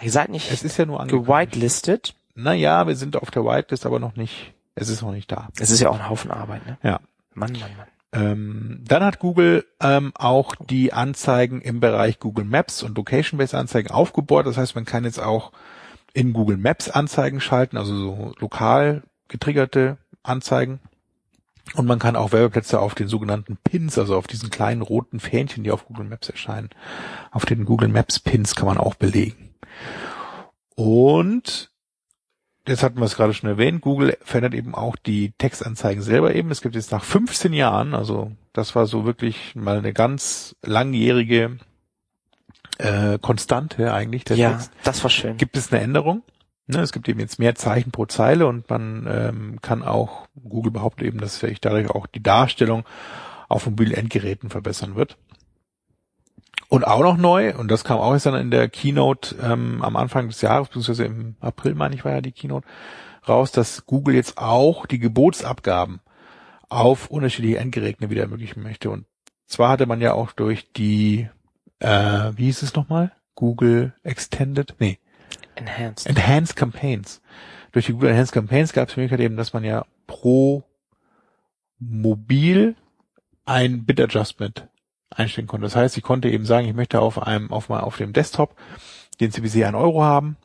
Ihr seid nicht Es ist ja nur gewitelistet. Naja, wir sind auf der Whitelist, aber noch nicht, es ist noch nicht da. Es ist ja auch ein Haufen Arbeit, ne? Ja. Mann, Mann, Mann. Ähm, dann hat Google ähm, auch die Anzeigen im Bereich Google Maps und Location-Based Anzeigen aufgebohrt. Das heißt, man kann jetzt auch in Google Maps Anzeigen schalten, also so lokal getriggerte Anzeigen. Und man kann auch Werbeplätze auf den sogenannten Pins, also auf diesen kleinen roten Fähnchen, die auf Google Maps erscheinen, auf den Google Maps Pins kann man auch belegen. Und jetzt hatten wir es gerade schon erwähnt, Google verändert eben auch die Textanzeigen selber eben. Es gibt jetzt nach 15 Jahren, also das war so wirklich mal eine ganz langjährige äh, Konstante eigentlich der Ja, Text, das war schön. gibt es eine Änderung. Ne, es gibt eben jetzt mehr Zeichen pro Zeile und man ähm, kann auch, Google behauptet eben, dass vielleicht dadurch auch die Darstellung auf mobilen Endgeräten verbessern wird. Und auch noch neu, und das kam auch jetzt dann in der Keynote ähm, am Anfang des Jahres, beziehungsweise im April, meine ich, war ja die Keynote, raus, dass Google jetzt auch die Gebotsabgaben auf unterschiedliche Endgeräte wieder ermöglichen möchte. Und zwar hatte man ja auch durch die, äh, wie hieß es nochmal? Google Extended? Nee, Enhanced. Enhanced Campaigns. Durch die Google Enhanced Campaigns gab es die Möglichkeit eben, dass man ja pro Mobil ein Bit Adjustment einstellen konnte. Das heißt, ich konnte eben sagen, ich möchte auf einem, auf mal auf dem Desktop den CPC 1 Euro haben.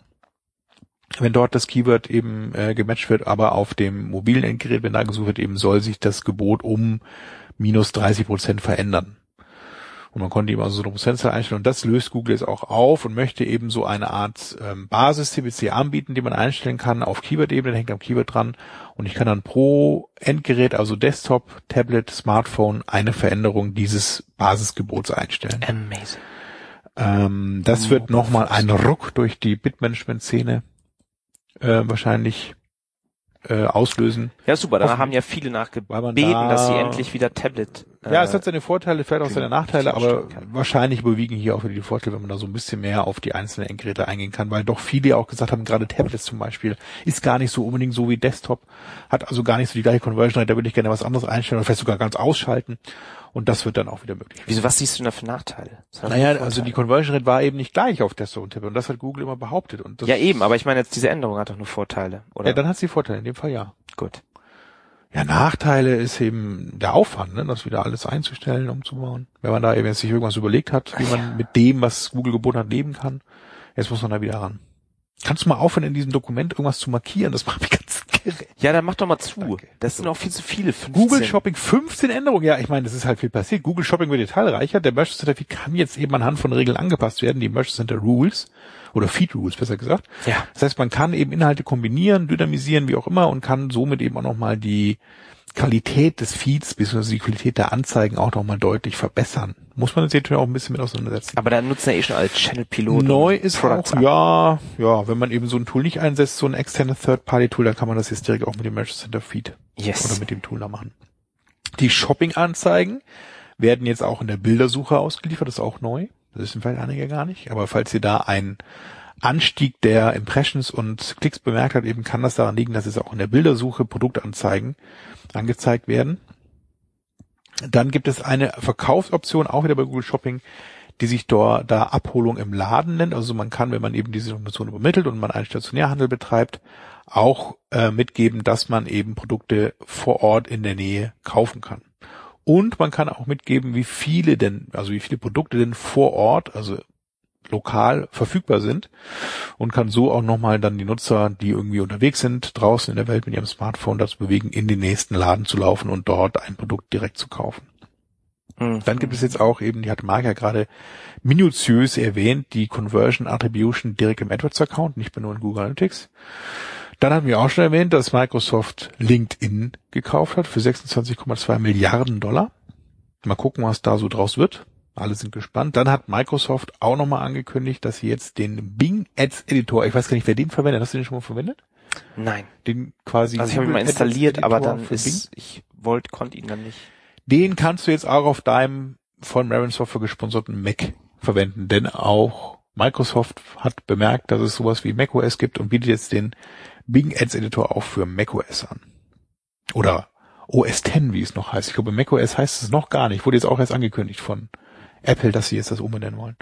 Wenn dort das Keyword eben äh, gematcht wird, aber auf dem mobilen Endgerät, wenn da gesucht wird, eben soll sich das Gebot um minus 30 Prozent verändern. Und man konnte eben also so eine Prozentzahl einstellen und das löst Google jetzt auch auf und möchte eben so eine Art ähm, Basis-CPC anbieten, die man einstellen kann auf Keyword-Ebene, hängt am Keyword dran und ich kann dann pro Endgerät, also Desktop, Tablet, Smartphone, eine Veränderung dieses Basisgebots einstellen. Amazing. Ähm, das wird nochmal ein Ruck durch die Bitmanagement-Szene äh, wahrscheinlich äh, auslösen. Ja, super. Da haben ja viele nachgebeten, da- dass sie endlich wieder Tablet. Äh, Ja, es hat seine Vorteile, vielleicht auch seine Nachteile, aber wahrscheinlich überwiegen hier auch wieder die Vorteile, wenn man da so ein bisschen mehr auf die einzelnen Endgeräte eingehen kann, weil doch viele auch gesagt haben, gerade Tablets zum Beispiel, ist gar nicht so unbedingt so wie Desktop, hat also gar nicht so die gleiche Conversion Rate, da würde ich gerne was anderes einstellen oder vielleicht sogar ganz ausschalten und das wird dann auch wieder möglich. Wieso, was siehst du denn da für Nachteile? Naja, also die? Conversion Rate war eben nicht gleich auf Desktop und Tablet und das hat Google immer behauptet und das, Ja, eben, aber ich meine jetzt diese Änderung hat doch nur Vorteile, oder? ja, dann hat sie Vorteile, in dem Fall ja. Gut. Ja, Nachteile ist eben der Aufwand, ne, das wieder alles einzustellen, umzubauen. Wenn man da eben sich irgendwas überlegt hat, wie man mit dem, was Google geboten hat, leben kann, jetzt muss man da wieder ran. Kannst du mal aufhören, in diesem Dokument irgendwas zu markieren? Das macht mich [LAUGHS] ganz kirre. Ja, dann mach doch mal zu. Danke. Das sind auch viel zu viele. 15. Google Shopping 15 Änderungen. Ja, ich meine, das ist halt viel passiert. Google Shopping wird detailreicher. Der Merchant Center Feed kann jetzt eben anhand von Regeln angepasst werden, die Merchant Center Rules oder Feed Rules besser gesagt. Ja. Das heißt, man kann eben Inhalte kombinieren, dynamisieren, wie auch immer und kann somit eben auch nochmal die Qualität des Feeds bzw. die Qualität der Anzeigen auch nochmal deutlich verbessern. Muss man sich natürlich auch ein bisschen mit auseinandersetzen. Aber da nutzen ja eh schon alle Channel-Pilot. Neu ist auch, ja, ja, wenn man eben so ein Tool nicht einsetzt, so ein externes Third-Party-Tool, dann kann man das jetzt direkt auch mit dem Merchant Center Feed Yes. oder mit dem Tool da machen. Die Shopping-Anzeigen werden jetzt auch in der Bildersuche ausgeliefert, das ist auch neu. Das wissen vielleicht einige gar nicht. Aber falls ihr da einen Anstieg der Impressions und Klicks bemerkt habt, eben kann das daran liegen, dass es auch in der Bildersuche Produktanzeigen angezeigt werden. Dann gibt es eine Verkaufsoption, auch wieder bei Google Shopping, die sich dort da Abholung im Laden nennt. Also man kann, wenn man eben diese Information übermittelt und man einen Stationärhandel betreibt, auch äh, mitgeben, dass man eben Produkte vor Ort in der Nähe kaufen kann. Und man kann auch mitgeben, wie viele denn, also wie viele Produkte denn vor Ort, also lokal verfügbar sind und kann so auch nochmal dann die Nutzer, die irgendwie unterwegs sind, draußen in der Welt mit ihrem Smartphone dazu bewegen, in den nächsten Laden zu laufen und dort ein Produkt direkt zu kaufen. Hm. Dann gibt es jetzt auch eben, die hat Mark ja gerade minutiös erwähnt, die Conversion Attribution direkt im AdWords-Account, nicht mehr nur in Google Analytics. Dann hatten wir auch schon erwähnt, dass Microsoft LinkedIn gekauft hat für 26,2 Milliarden Dollar. Mal gucken, was da so draus wird. Alle sind gespannt. Dann hat Microsoft auch nochmal angekündigt, dass sie jetzt den Bing Ads Editor, ich weiß gar nicht, wer den verwendet. Hast du den schon mal verwendet? Nein. Den quasi. Also ich habe ihn mal installiert, aber dann ist, ich wollte, konnte ihn dann nicht. Den kannst du jetzt auch auf deinem von Marin Software gesponserten Mac verwenden, denn auch Microsoft hat bemerkt, dass es sowas wie macOS gibt und bietet jetzt den Bing Ads Editor auch für macOS an. Oder OS X, wie es noch heißt. Ich glaube, macOS heißt es noch gar nicht. Wurde jetzt auch erst angekündigt von Apple, dass sie jetzt das umbenennen wollen.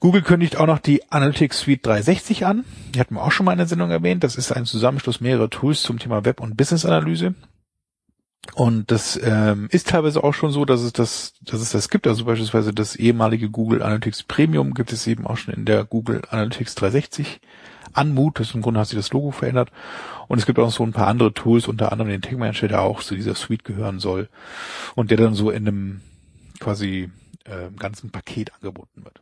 Google kündigt auch noch die Analytics Suite 360 an. Die hatten wir auch schon mal in der Sendung erwähnt. Das ist ein Zusammenschluss mehrerer Tools zum Thema Web- und Business-Analyse. Und das ähm, ist teilweise auch schon so, dass es das, dass es das gibt. Also beispielsweise das ehemalige Google Analytics Premium gibt es eben auch schon in der Google Analytics 360 Anmut. Das im Grunde hat sich das Logo verändert. Und es gibt auch so ein paar andere Tools, unter anderem den Tech Manager, der auch zu dieser Suite gehören soll und der dann so in einem quasi äh, ganzen Paket angeboten wird.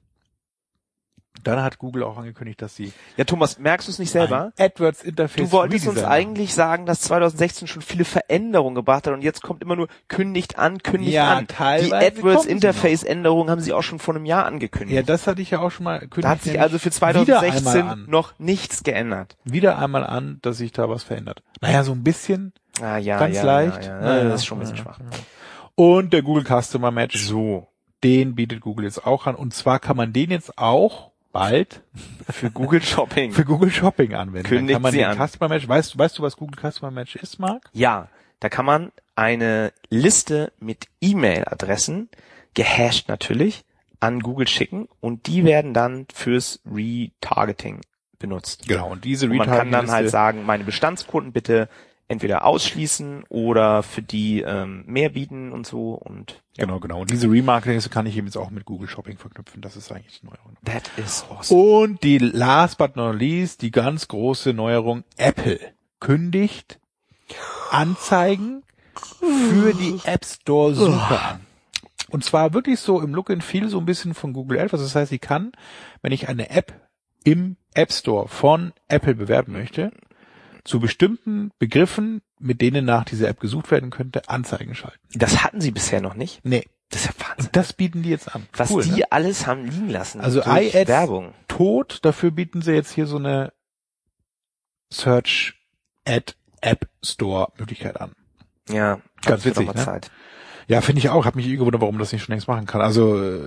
Dann hat Google auch angekündigt, dass sie Ja, Thomas, merkst du es nicht selber? AdWords Interface Du wolltest uns eigentlich sagen, dass 2016 schon viele Veränderungen gebracht hat und jetzt kommt immer nur kündigt an, kündigt Ja, an. Die AdWords Interface Änderungen haben sie auch schon vor einem Jahr angekündigt. Ja, das hatte ich ja auch schon mal. da hat sich also für wieder einmal 2016 an. noch nichts geändert. wieder einmal an, dass sich da was verändert. Naja, so ein bisschen. Ah, ja, Ganz ja, leicht. Ja, ja. Naja, das ist schon ein bisschen ja. schwach. Und der Google Customer Match, So. den bietet Google jetzt auch an. Und zwar kann man den jetzt auch bald Für Google Shopping. [LAUGHS] für Google Shopping anwenden. Dann Kündigt kann man sie den an. Customer Match, weißt, weißt du, was Google Customer Match ist, Marc? Ja, da kann man eine Liste mit E-Mail-Adressen, gehasht natürlich, an Google schicken und die werden dann fürs Retargeting benutzt. Genau. Und diese Und man kann dann halt sagen, meine Bestandskunden bitte entweder ausschließen oder für die ähm, mehr bieten und so und ja, Genau, genau. Und diese Remarketing kann ich eben jetzt auch mit Google Shopping verknüpfen. Das ist eigentlich die Neuerung. that is awesome. Und die last but not least, die ganz große Neuerung, Apple kündigt Anzeigen für die App Store Suche an. Und zwar wirklich so im Look and Feel so ein bisschen von Google AdWords. Das heißt, ich kann, wenn ich eine App im App Store von Apple bewerben möchte, zu bestimmten Begriffen, mit denen nach dieser App gesucht werden könnte, Anzeigen schalten. Das hatten sie bisher noch nicht. Nee. Das ist ja Wahnsinn. Und das bieten die jetzt an. Was Cool, die ne? alles haben liegen lassen. Also iAds Werbung. tot, dafür bieten sie jetzt hier so eine Search Ad App Store Möglichkeit an. Ja, Ganz witzig, ne? Zeit. Ja, finde ich auch. Hab mich eh gewundert, warum das nicht schon längst machen kann. Also äh,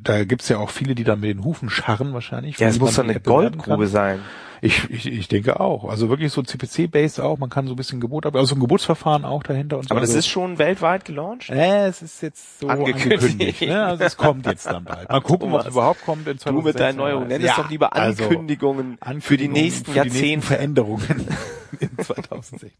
da gibt's ja auch viele, die dann mit den Hufen scharren wahrscheinlich. Ja, es muss doch eine Goldgrube sein. Ich, ich, ich denke auch. Also wirklich so CPC-based auch. Man kann so ein bisschen Gebot, aber also ein Geburtsverfahren auch dahinter und so. Aber das also, ist schon weltweit gelauncht? äh, es ist jetzt so Angekündigt. angekündigt. ne? Also es kommt jetzt dann bald. Mal gucken, Thomas, überhaupt kommt in 2016. Du mit deinen Neuerungen. Nenn es doch lieber also Ankündigungen, für die Ankündigungen nächsten für die nächsten Jahrzehnte. Veränderungen in [LAUGHS] 2016.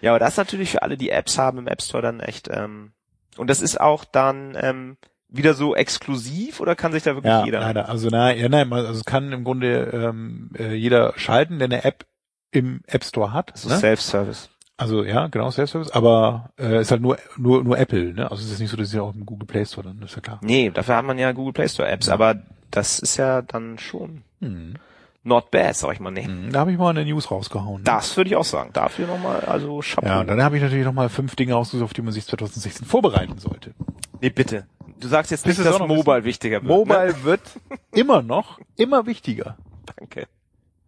Ja, aber das ist natürlich für alle, die Apps haben im App Store dann echt, ähm, und das ist auch dann ähm, wieder so exklusiv oder kann sich da wirklich Ja, jeder? leider. Also na, ja, nein, also es kann im Grunde ähm, äh, jeder schalten, der eine App im App Store hat. So ne? Self-Service. Also ja, genau, Self-Service, aber äh, ist halt nur nur nur Apple, ne? Also es ist nicht so, dass sie auch im Google Play Store dann, ist ja klar. Nee, dafür hat man ja Google Play Store Apps, aber das ist ja dann schon Hm. Not bad, sag ich mal. Nee. Hm, Da habe ich mal eine News rausgehauen. ne? Das würde ich auch sagen. Dafür nochmal, also Chapeau. Ja, und dann habe ich natürlich noch mal fünf Dinge rausgesucht, auf die man sich 2016 vorbereiten sollte. nee, bitte. Du sagst jetzt nicht, das dass Mobile wichtiger wird. Mobile Ne? wird immer noch immer wichtiger. Danke.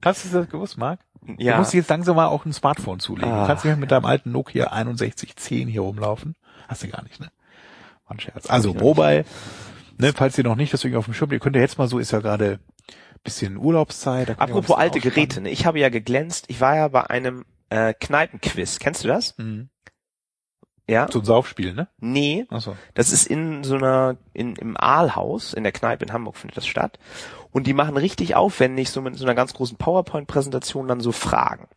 Hast du das gewusst, Marc? Ja. Du musst jetzt langsam mal auch ein Smartphone zulegen. Ah. Du kannst nicht mehr mit deinem alten Nokia 6110 hier rumlaufen. Hast du gar nicht, ne? War ein Scherz. Also Mobile, ne, falls ihr noch nicht das irgendwie auf dem Schirm, ihr könnt ja jetzt mal so, ist ja gerade bisschen Urlaubszeit. Apropos alte. Geräte, ne? ich habe ja geglänzt. Ich war ja bei einem äh, Kneipenquiz. Kennst du das? Mhm. Ja? So ein Saufspiel, ne? Nee, Achso. das ist in so einer, in, im Aalhaus, in der Kneipe in Hamburg findet das statt. Und die machen richtig aufwendig, so mit so einer ganz großen PowerPoint-Präsentation dann so Fragen.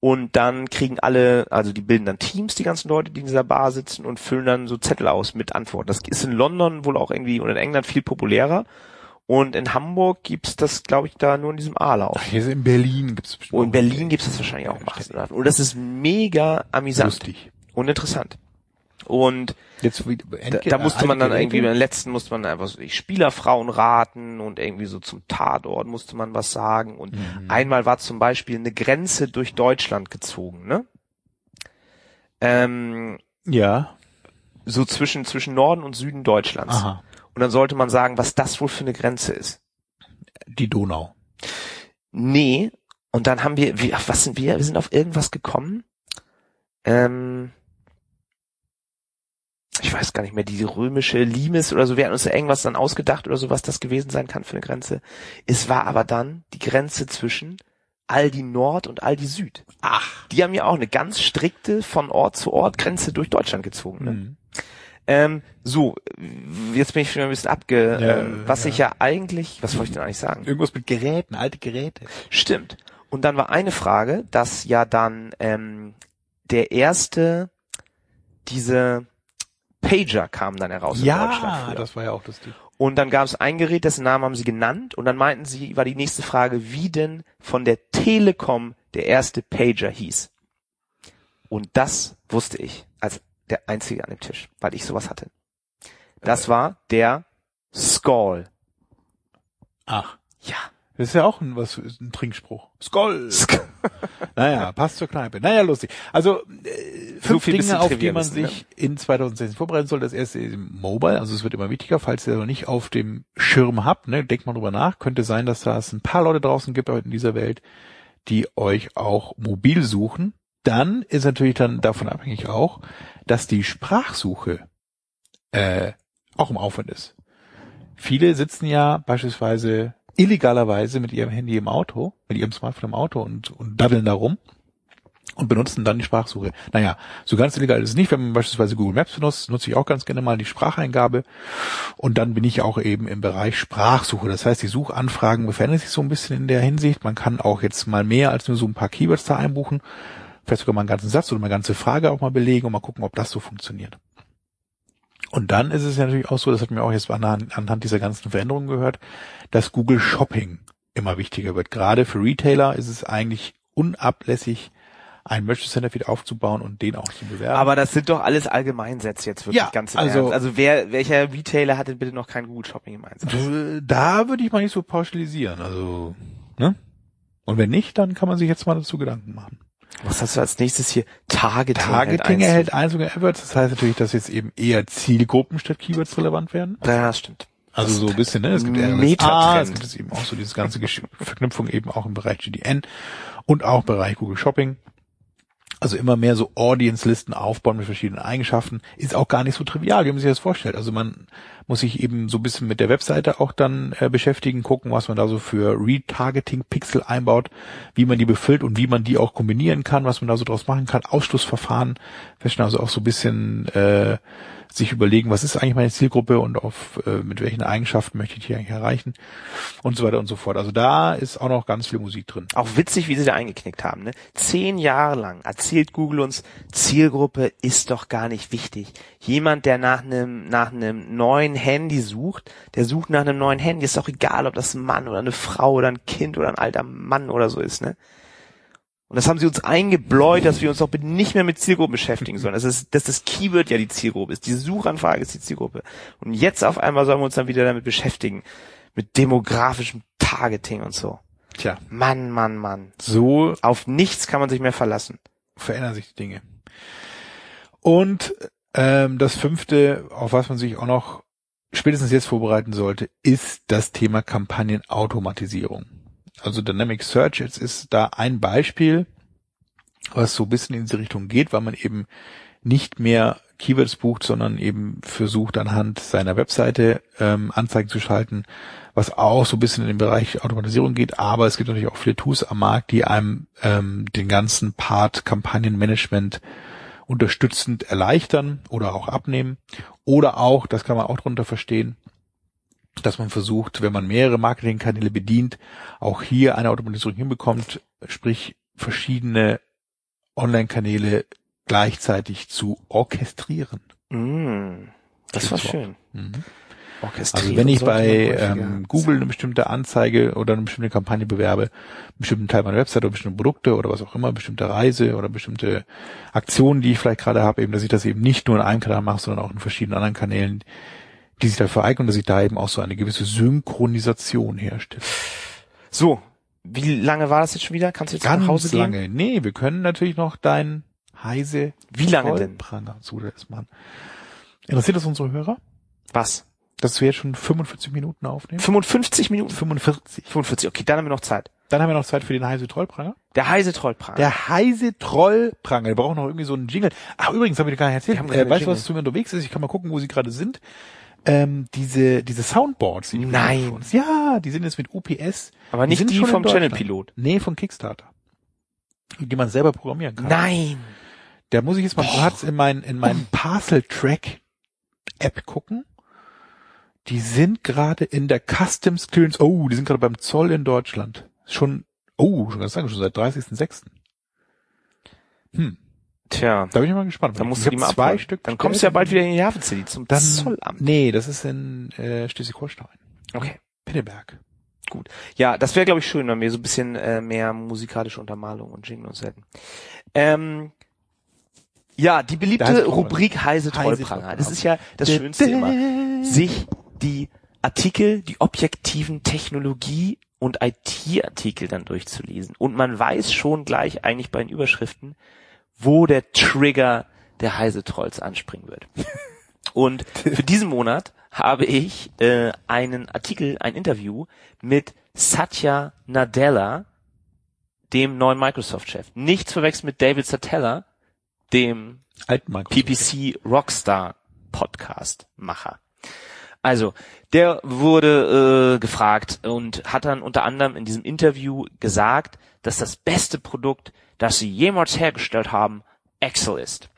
Und dann kriegen alle, also die bilden dann Teams, die ganzen Leute, die in dieser Bar sitzen und füllen dann so Zettel aus mit Antworten. Das ist in London wohl auch irgendwie und in England viel populärer. Und in Hamburg gibt's das, glaube ich, da nur in diesem Aalhaus. Hier in Berlin gibt's bestimmt Und in Berlin gibt's das wahrscheinlich auch Ja, massenhaft. Und das ist mega amüsant lustig. und interessant. und Jetzt da, da musste man dann irgendwie, beim letzten musste man einfach so die Spielerfrauen raten und irgendwie so zum Tatort musste man was sagen und Mhm. einmal war zum Beispiel eine Grenze durch Deutschland gezogen, ne? Ähm, Ja. so zwischen, zwischen Norden und Süden Deutschlands. Aha. Und dann sollte man sagen, was das wohl für eine Grenze ist. Die Donau. Nee. Und dann haben wir, ach, was sind wir? Wir sind auf irgendwas gekommen. Ähm, ich weiß gar nicht mehr, die römische Limes oder so, wir hatten uns da irgendwas dann ausgedacht oder so, was das gewesen sein kann für eine Grenze. Es war aber dann die Grenze zwischen Aldi Nord und Aldi Süd. Ach. Die haben ja auch eine ganz strikte von Ort zu Ort Grenze durch Deutschland gezogen. Ne? Mhm. Ähm, so, jetzt bin ich schon ein bisschen abge... Ja, ähm, was ja. ich ja eigentlich... Was wollte ich denn eigentlich sagen? Irgendwas mit Geräten, alte Geräte. Stimmt. Und dann war eine Frage, dass ja dann ähm, der erste, diese Pager kam dann heraus in Deutschland. Ja, das war ja auch das Ding. Und dann gab es ein Gerät, dessen Namen haben sie genannt. Und dann meinten sie, war die nächste Frage, wie denn von der Telekom der erste Pager hieß. Und das wusste ich als der Einzige an dem Tisch, weil ich sowas hatte. Das war der Skoll. Ach. Ja. Das ist ja auch ein, was, ein Trinkspruch. Skoll. [LAUGHS] Naja, passt zur Kneipe. Naja, lustig. Also äh, So fünf bisschen Dinge, auf die man wissen, ne? sich in 2016 vorbereiten soll. Das erste ist Mobile, also es wird immer wichtiger, falls ihr das noch nicht auf dem Schirm habt, ne, denkt mal drüber nach. Könnte sein, dass da es ein paar Leute draußen gibt heute in dieser Welt, die euch auch mobil suchen. Dann ist natürlich dann davon abhängig auch, dass die Sprachsuche äh, auch im Aufwand ist. Viele sitzen ja beispielsweise illegalerweise mit ihrem Handy im Auto, mit ihrem Smartphone im Auto und, und daddeln da rum und benutzen dann die Sprachsuche. Naja, so ganz illegal ist es nicht. Wenn man beispielsweise Google Maps benutzt, nutze ich auch ganz gerne mal die Spracheingabe und dann bin ich auch eben im Bereich Sprachsuche. Das heißt, die Suchanfragen verändern sich so ein bisschen in der Hinsicht. Man kann auch jetzt mal mehr als nur so ein paar Keywords da einbuchen, vielleicht sogar mal einen ganzen Satz oder mal eine ganze Frage auch mal belegen und mal gucken, ob das so funktioniert. Und dann ist es ja natürlich auch so, das hat mir auch jetzt anhand, dieser ganzen Veränderungen gehört, dass Google Shopping immer wichtiger wird. Gerade für Retailer ist es eigentlich unablässig, ein Merchant Center Feed aufzubauen und den auch zu bewerben. Aber das sind doch alles Allgemeinsätze jetzt wirklich Ja, ganz im also- Ernst. Also wer, welcher Retailer hat denn bitte noch kein Google Shopping im Einsatz? da würde ich mal nicht so pauschalisieren. Also, ne? Und wenn nicht, dann kann man sich jetzt mal dazu Gedanken machen. Was hast du als nächstes hier? Targeting. Targeting hält erhält eins sogar AdWords. Das heißt natürlich, dass jetzt eben eher Zielgruppen statt Keywords relevant werden. Ja, stimmt. Also so ein bisschen, ne? Es gibt RSA, Metatrend. es gibt es eben auch so diese ganze Verknüpfung eben auch im Bereich GDN und auch Bereich Google Shopping. Also immer mehr so Audience-Listen aufbauen mit verschiedenen Eigenschaften. Ist auch gar nicht so trivial, wie man sich das vorstellt. Also man muss sich eben so ein bisschen mit der Webseite auch dann äh, beschäftigen, gucken, was man da so für Retargeting-Pixel einbaut, wie man die befüllt und wie man die auch kombinieren kann, was man da so draus machen kann. Ausschlussverfahren, feststellen also auch so ein bisschen äh, sich überlegen, was ist eigentlich meine Zielgruppe und auf äh, mit welchen Eigenschaften möchte ich die eigentlich erreichen und so weiter und so fort. Also da ist auch noch ganz viel Musik drin. Auch witzig, wie sie da eingeknickt haben. Ne? Zehn Jahre lang erzählt Google uns, Zielgruppe ist doch gar nicht wichtig. Jemand, der nach einem nach einem neuen Handy sucht, der sucht nach einem neuen Handy. Ist doch egal, ob das ein Mann oder eine Frau oder ein Kind oder ein alter Mann oder so ist. Ne? Und das haben sie uns eingebläut, dass wir uns doch nicht mehr mit Zielgruppen beschäftigen sollen. Das ist, dass das Keyword ja die Zielgruppe ist. Die Suchanfrage ist die Zielgruppe. Und jetzt auf einmal sollen wir uns dann wieder damit beschäftigen. Mit demografischem Targeting und so. Tja, Mann, Mann, Mann. so Auf nichts kann man sich mehr verlassen. verändern sich die Dinge. Und ähm, das fünfte, auf was man sich auch noch spätestens jetzt vorbereiten sollte, ist das Thema Kampagnenautomatisierung. Also Dynamic Search jetzt ist da ein Beispiel, was so ein bisschen in diese Richtung geht, weil man eben nicht mehr Keywords bucht, sondern eben versucht anhand seiner Webseite ähm, Anzeigen zu schalten, was auch so ein bisschen in den Bereich Automatisierung geht, aber es gibt natürlich auch viele Tools am Markt, die einem ähm, den ganzen Part Kampagnenmanagement unterstützend erleichtern oder auch abnehmen. Oder auch, das kann man auch darunter verstehen, dass man versucht, wenn man mehrere Marketingkanäle bedient, auch hier eine Automatisierung hinbekommt, sprich verschiedene Online-Kanäle gleichzeitig zu orchestrieren. Mm, das war schön. Mhm. Also wenn ich bei ähm, Google eine bestimmte Anzeige oder eine bestimmte Kampagne bewerbe, einen bestimmten Teil meiner Website oder bestimmte Produkte oder was auch immer, bestimmte Reise oder bestimmte Aktionen, die ich vielleicht gerade habe, eben, dass ich das eben nicht nur in einem Kanal mache, sondern auch in verschiedenen anderen Kanälen, die sich dafür eignen, dass ich da eben auch so eine gewisse Synchronisation herstelle. So, wie lange war das jetzt schon wieder? Kannst du jetzt Ganz nach Hause gehen? lange. Nee, wir können natürlich noch dein heise Wie lange denn? Pranger zulässt machen. Interessiert das unsere Hörer? Was? Dass wir jetzt schon 45 Minuten aufnehmen? 55 Minuten? 45. 45, okay, dann haben wir noch Zeit. Dann haben wir noch Zeit für den heise Trollpranger. Der heise Trollprang. Der heise Trollpranger. Wir brauchen noch irgendwie so einen Jingle. Ach, übrigens, habe ich dir gar nicht erzählt. Äh, weißt du, was zu mir unterwegs ist? Ich kann mal gucken, wo sie gerade sind. Ähm, diese, diese Soundboards. die Nein. uns- Ja, die sind jetzt mit UPS. Aber nicht die in vom. Channel Pilot. Nee, von Kickstarter. Die man selber programmieren kann. Nein. Da muss ich jetzt mal kurz in mein, in meinen Parcel Track App gucken. Die sind gerade in der Customs Clearance. Oh, die sind gerade beim Zoll in Deutschland. Schon, oh, schon ganz lange, schon seit 30.06. Hm, Tja, da bin ich mal gespannt. dann musst ich du mal zwei abholen. Stück. Dann kommst du ja bald wieder in die Hafen City zum dann, Zollamt. Nee, das ist in äh, Schleswig-Holstein. Okay. Pinneberg. Ja, das wäre, glaube ich, schön, wenn wir so ein bisschen äh, mehr musikalische Untermalung und Jingle uns hätten. Ähm, ja, die Da beliebte du Rubrik Heise Heise Trollpranger. Das ist ja das Schönste immer. Sich die Artikel, die objektiven Technologie- und IT-Artikel dann durchzulesen. Und man weiß schon gleich eigentlich bei den Überschriften, wo der Trigger der Heise Trolls anspringen wird. [LAUGHS] Und für diesen Monat habe ich äh, einen Artikel, ein Interview mit Satya Nadella, dem neuen Microsoft-Chef. Nichts verwechseln mit David Satella, dem. PPC Rockstar Podcast Macher. Also, der wurde äh, gefragt und hat dann unter anderem in diesem Interview gesagt, dass das beste Produkt, das sie jemals hergestellt haben, Excel ist.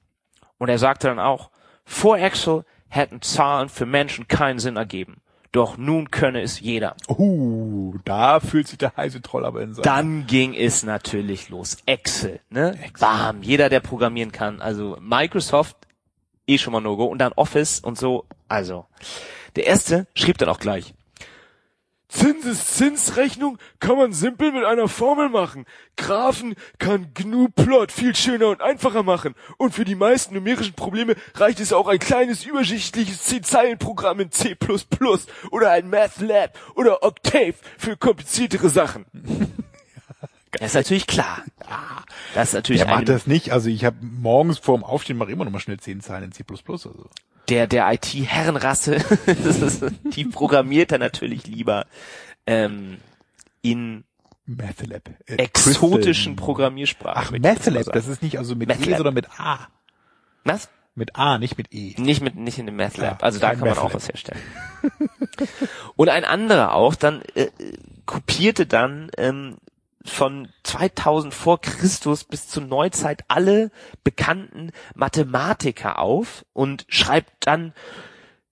Und er sagte dann auch, vor Excel hätten Zahlen für Menschen keinen Sinn ergeben. Doch nun könne es jeder. Uh, da fühlt sich der heiße Troll aber in seinem Dann ging es natürlich los. Excel, ne? Bam, jeder, der programmieren kann. Also Microsoft, eh schon mal No-Go. Und dann Office und so. Also, der erste schrieb dann auch gleich. Zinseszinsrechnung kann man simpel mit einer Formel machen. Graphen kann GNU-Plot viel schöner und einfacher machen. Und für die meisten numerischen Probleme reicht es auch ein kleines übersichtliches 10-Zeilen-Programm in C++ oder ein MathLab oder Octave für kompliziertere Sachen. [LAUGHS] Das ist natürlich klar. Das ist natürlich Der macht das nicht. Also ich habe morgens vorm Aufstehen mache ich immer noch mal schnell zehn Zeilen in C++. Also. Der, der IT-Herrenrasse, [LAUGHS] die programmiert er natürlich lieber ähm, in MathLab. Äh, exotischen. Programmiersprachen. Ach, MathLab, das ist nicht also mit E, MathLab. sondern mit A. Was? Mit A, nicht mit E. Nicht mit, nicht in dem Math Lab. Ja, also da kann man auch was herstellen. [LAUGHS] Und ein anderer auch dann äh, kopierte dann ähm, von 2000 vor Christus bis zur Neuzeit alle bekannten Mathematiker auf und schreibt dann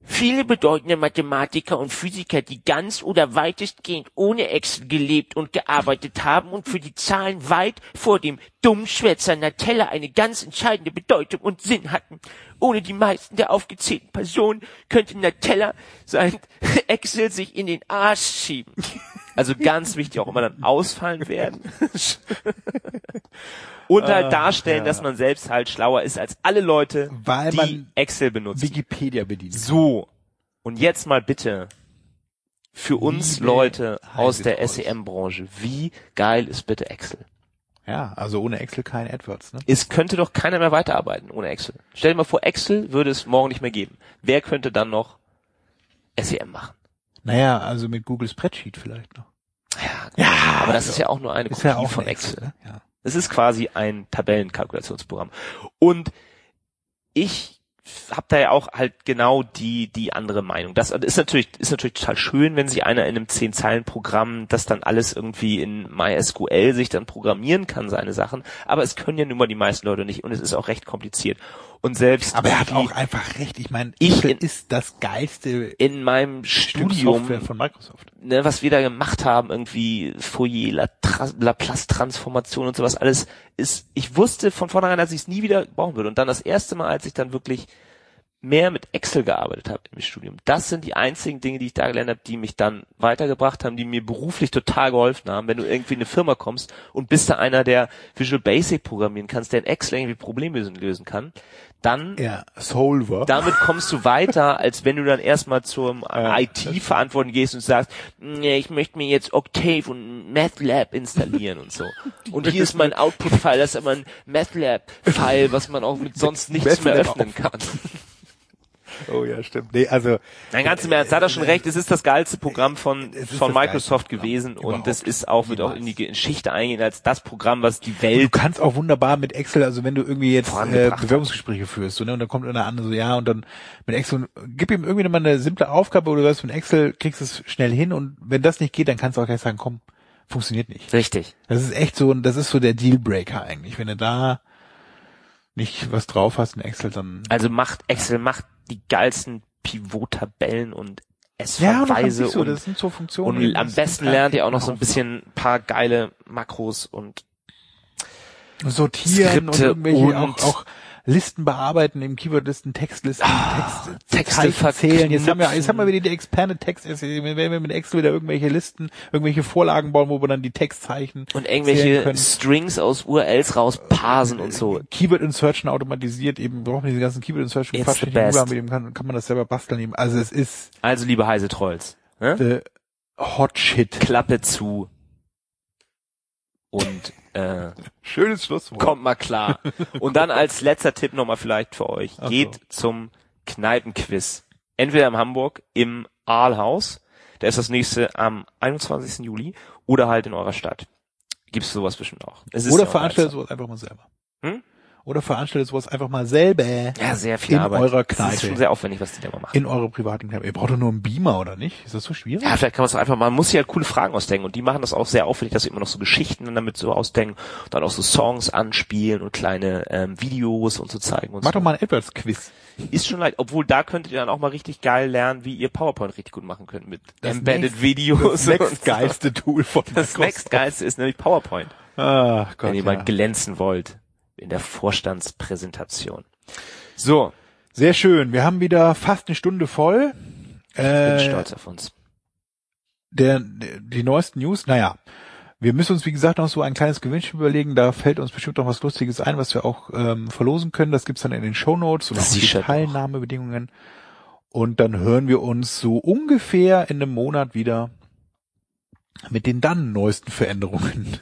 Viele bedeutende Mathematiker und Physiker, die ganz oder weitestgehend ohne Excel gelebt und gearbeitet haben und für die Zahlen weit vor dem Dummschwätzer Natella eine ganz entscheidende Bedeutung und Sinn hatten. Ohne die meisten der aufgezählten Personen könnte Natella sein [LAUGHS] Excel sich in den Arsch schieben. Also ganz wichtig auch immer dann ausfallen werden. und halt darstellen, dass man selbst halt schlauer ist als alle Leute, Weil die man Excel benutzen. Wikipedia bedient. So, und jetzt mal bitte für uns Liebe Leute aus der. SEM-Branche, wie geil ist bitte Excel? Ja, also ohne Excel kein AdWords, ne? Es könnte doch keiner mehr weiterarbeiten ohne Excel. Stell dir mal vor, Excel würde es morgen nicht mehr geben. Wer könnte dann noch SEM machen? Naja, also mit Google Spreadsheet vielleicht noch. Ja, gut. aber das ist ja auch nur eine Ist Kopie ja auch von ein Excel. ne? Ja. Es ist quasi ein Tabellenkalkulationsprogramm. Und ich habe da ja auch halt genau die die andere Meinung. Das ist natürlich ist natürlich total schön, wenn sich einer in einem zehn Zeilen Programm das dann alles irgendwie in MySQL sich dann programmieren kann seine Sachen, aber es können ja nun mal die meisten Leute nicht und es ist auch recht kompliziert. Und selbst Aber er hat auch einfach recht. Ich meine, Ich in- ist das geilste in meinem Stück Studium Software von Microsoft. ne, was wir da gemacht haben, irgendwie Fourier, La- Tra- Laplace-Transformation und sowas alles, ist, ich wusste von vornherein, dass ich es nie wieder brauchen würde. Und dann das erste Mal, als ich dann wirklich mehr mit Excel gearbeitet habe im Studium. Das sind die einzigen Dinge, die ich da gelernt habe, die mich dann weitergebracht haben, die mir beruflich total geholfen haben. Wenn du irgendwie in eine Firma kommst und bist da einer, der Visual Basic programmieren kannst, der in Excel irgendwie Probleme lösen kann, dann Ja, Solver. damit kommst du weiter, als wenn du dann erstmal zum [LAUGHS] IT-Verantwortlichen gehst und sagst, "Nee, ich möchte mir jetzt Octave und MATLAB installieren und so. Und hier ist mein Output-File, das ist aber ein MATLAB-File, was man auch mit sonst nichts mehr öffnen kann. [LAUGHS] oh ja, stimmt. Nee, also Nein, ganz im Ernst, hat er schon recht. Es ist das geilste Programm von, von Microsoft gewesen und es ist auch, wird auch in die Geschichte eingehen als das Programm, was die du Welt kannst auch wunderbar mit Excel, also wenn du irgendwie jetzt äh. Bewerbungsgespräche führst, so, ne, und dann kommt einer an so, ja, und dann mit Excel, gib ihm irgendwie mal eine simple Aufgabe, wo du weißt, mit Excel kriegst du es schnell hin und wenn das nicht geht, dann kannst du auch gleich sagen, komm, funktioniert nicht. richtig. Das ist echt so, das ist so der Dealbreaker eigentlich. Wenn du da nicht was drauf hast in Excel, dann Also macht Excel macht die geilsten Pivot-Tabellen und ja, und S-Verweise nicht so, und, so Funktionen. und am besten lernt ihr auch noch so ein bisschen ein paar geile Makros und sortieren und Skripte irgendwelche und- auch, auch Listen bearbeiten, im Keywordlisten, Textlisten, Text, Ah, Texte Zeichen zählen. Jetzt haben wir, jetzt haben wir wieder die Expanded Text, jetzt werden wir mit Excel wieder irgendwelche Listen, irgendwelche Vorlagen bauen, wo wir dann die Textzeichen und irgendwelche. Strings aus URLs rausparsen und so. Keyword Insertion automatisiert, eben brauchen wir diese ganzen Keyword Insertion the nicht mit dem kann, kann man das selber basteln eben. Also es ist Also liebe Heise Trolls, ne? the hot shit. Klappe zu und äh, Schönes Schlusswort. kommt mal klar. Und dann als letzter Tipp nochmal vielleicht für euch. Ach so. Geht zum Kneipenquiz. Entweder in Hamburg im Aalhaus, da ist das nächste am 21. Juli, oder halt in eurer Stadt. Gibt's sowas bestimmt auch. Es Oder veranstaltet sowas einfach mal selber. Hm? Oder veranstaltet sowas einfach mal selber. Ja, sehr viel in Arbeit. eurer Das Kneipe. ist schon sehr aufwendig, was die da mal machen. In eurer privaten Kneipe. Ihr braucht doch nur einen Beamer, oder nicht? Ist das so schwierig? Ja, vielleicht kann man es einfach, man muss sich halt coole Fragen ausdenken und die machen das auch sehr aufwendig, dass sie immer noch so Geschichten damit so ausdenken, dann auch so Songs anspielen und kleine ähm, Videos und so zeigen und Mach so. doch mal ein AdWords-Quiz. Ist schon leicht, obwohl da könntet ihr dann auch mal richtig geil lernen, wie ihr PowerPoint richtig gut machen könnt mit Das Embedded nächst- Videos. Das [LAUGHS] und nächstgeilste Tool von. Das nächstgeilste ist nämlich PowerPoint, Ach Gott, wenn ihr mal ja. glänzen wollt in der Vorstandspräsentation. So, Sehr schön. Wir haben wieder fast eine Stunde voll. bin Äh, stolz auf uns. der, die neuesten News, naja. Wir müssen uns, wie gesagt, noch so ein kleines Gewinnspiel überlegen. Da fällt uns bestimmt noch was Lustiges ein, was wir auch ähm, verlosen können. Das gibt's dann in den Shownotes und Das auch die. Teilnahmebedingungen. Und dann hören wir uns so ungefähr in einem Monat wieder mit den dann neuesten Veränderungen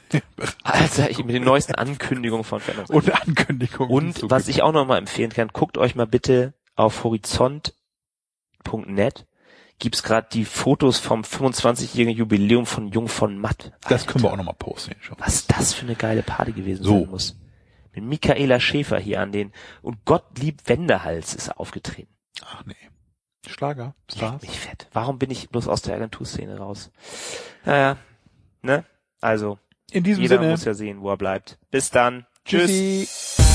Alter, ich mit den neuesten Ankündigungen von Veränderungen. und Ankündigungen. Und was ich auch noch mal empfehlen kann, guckt euch mal bitte auf horizont.net gibt's gerade die Fotos vom 25-jährigen Jubiläum von Jung von Matt. Das können wir auch nochmal posten. Shownotes. Was das für eine geile Party gewesen So. sein muss. Mit Michaela Schäfer hier an den und Gottlieb Wendehals ist er aufgetreten. Ach nee. Schlager, Stars. mich fett. Warum bin ich bloß aus der Agenturszene raus? Naja, ne? Also, In diesem jeder Sinne. muss ja sehen, wo er bleibt. Bis dann. Tschüss. Tschüssi.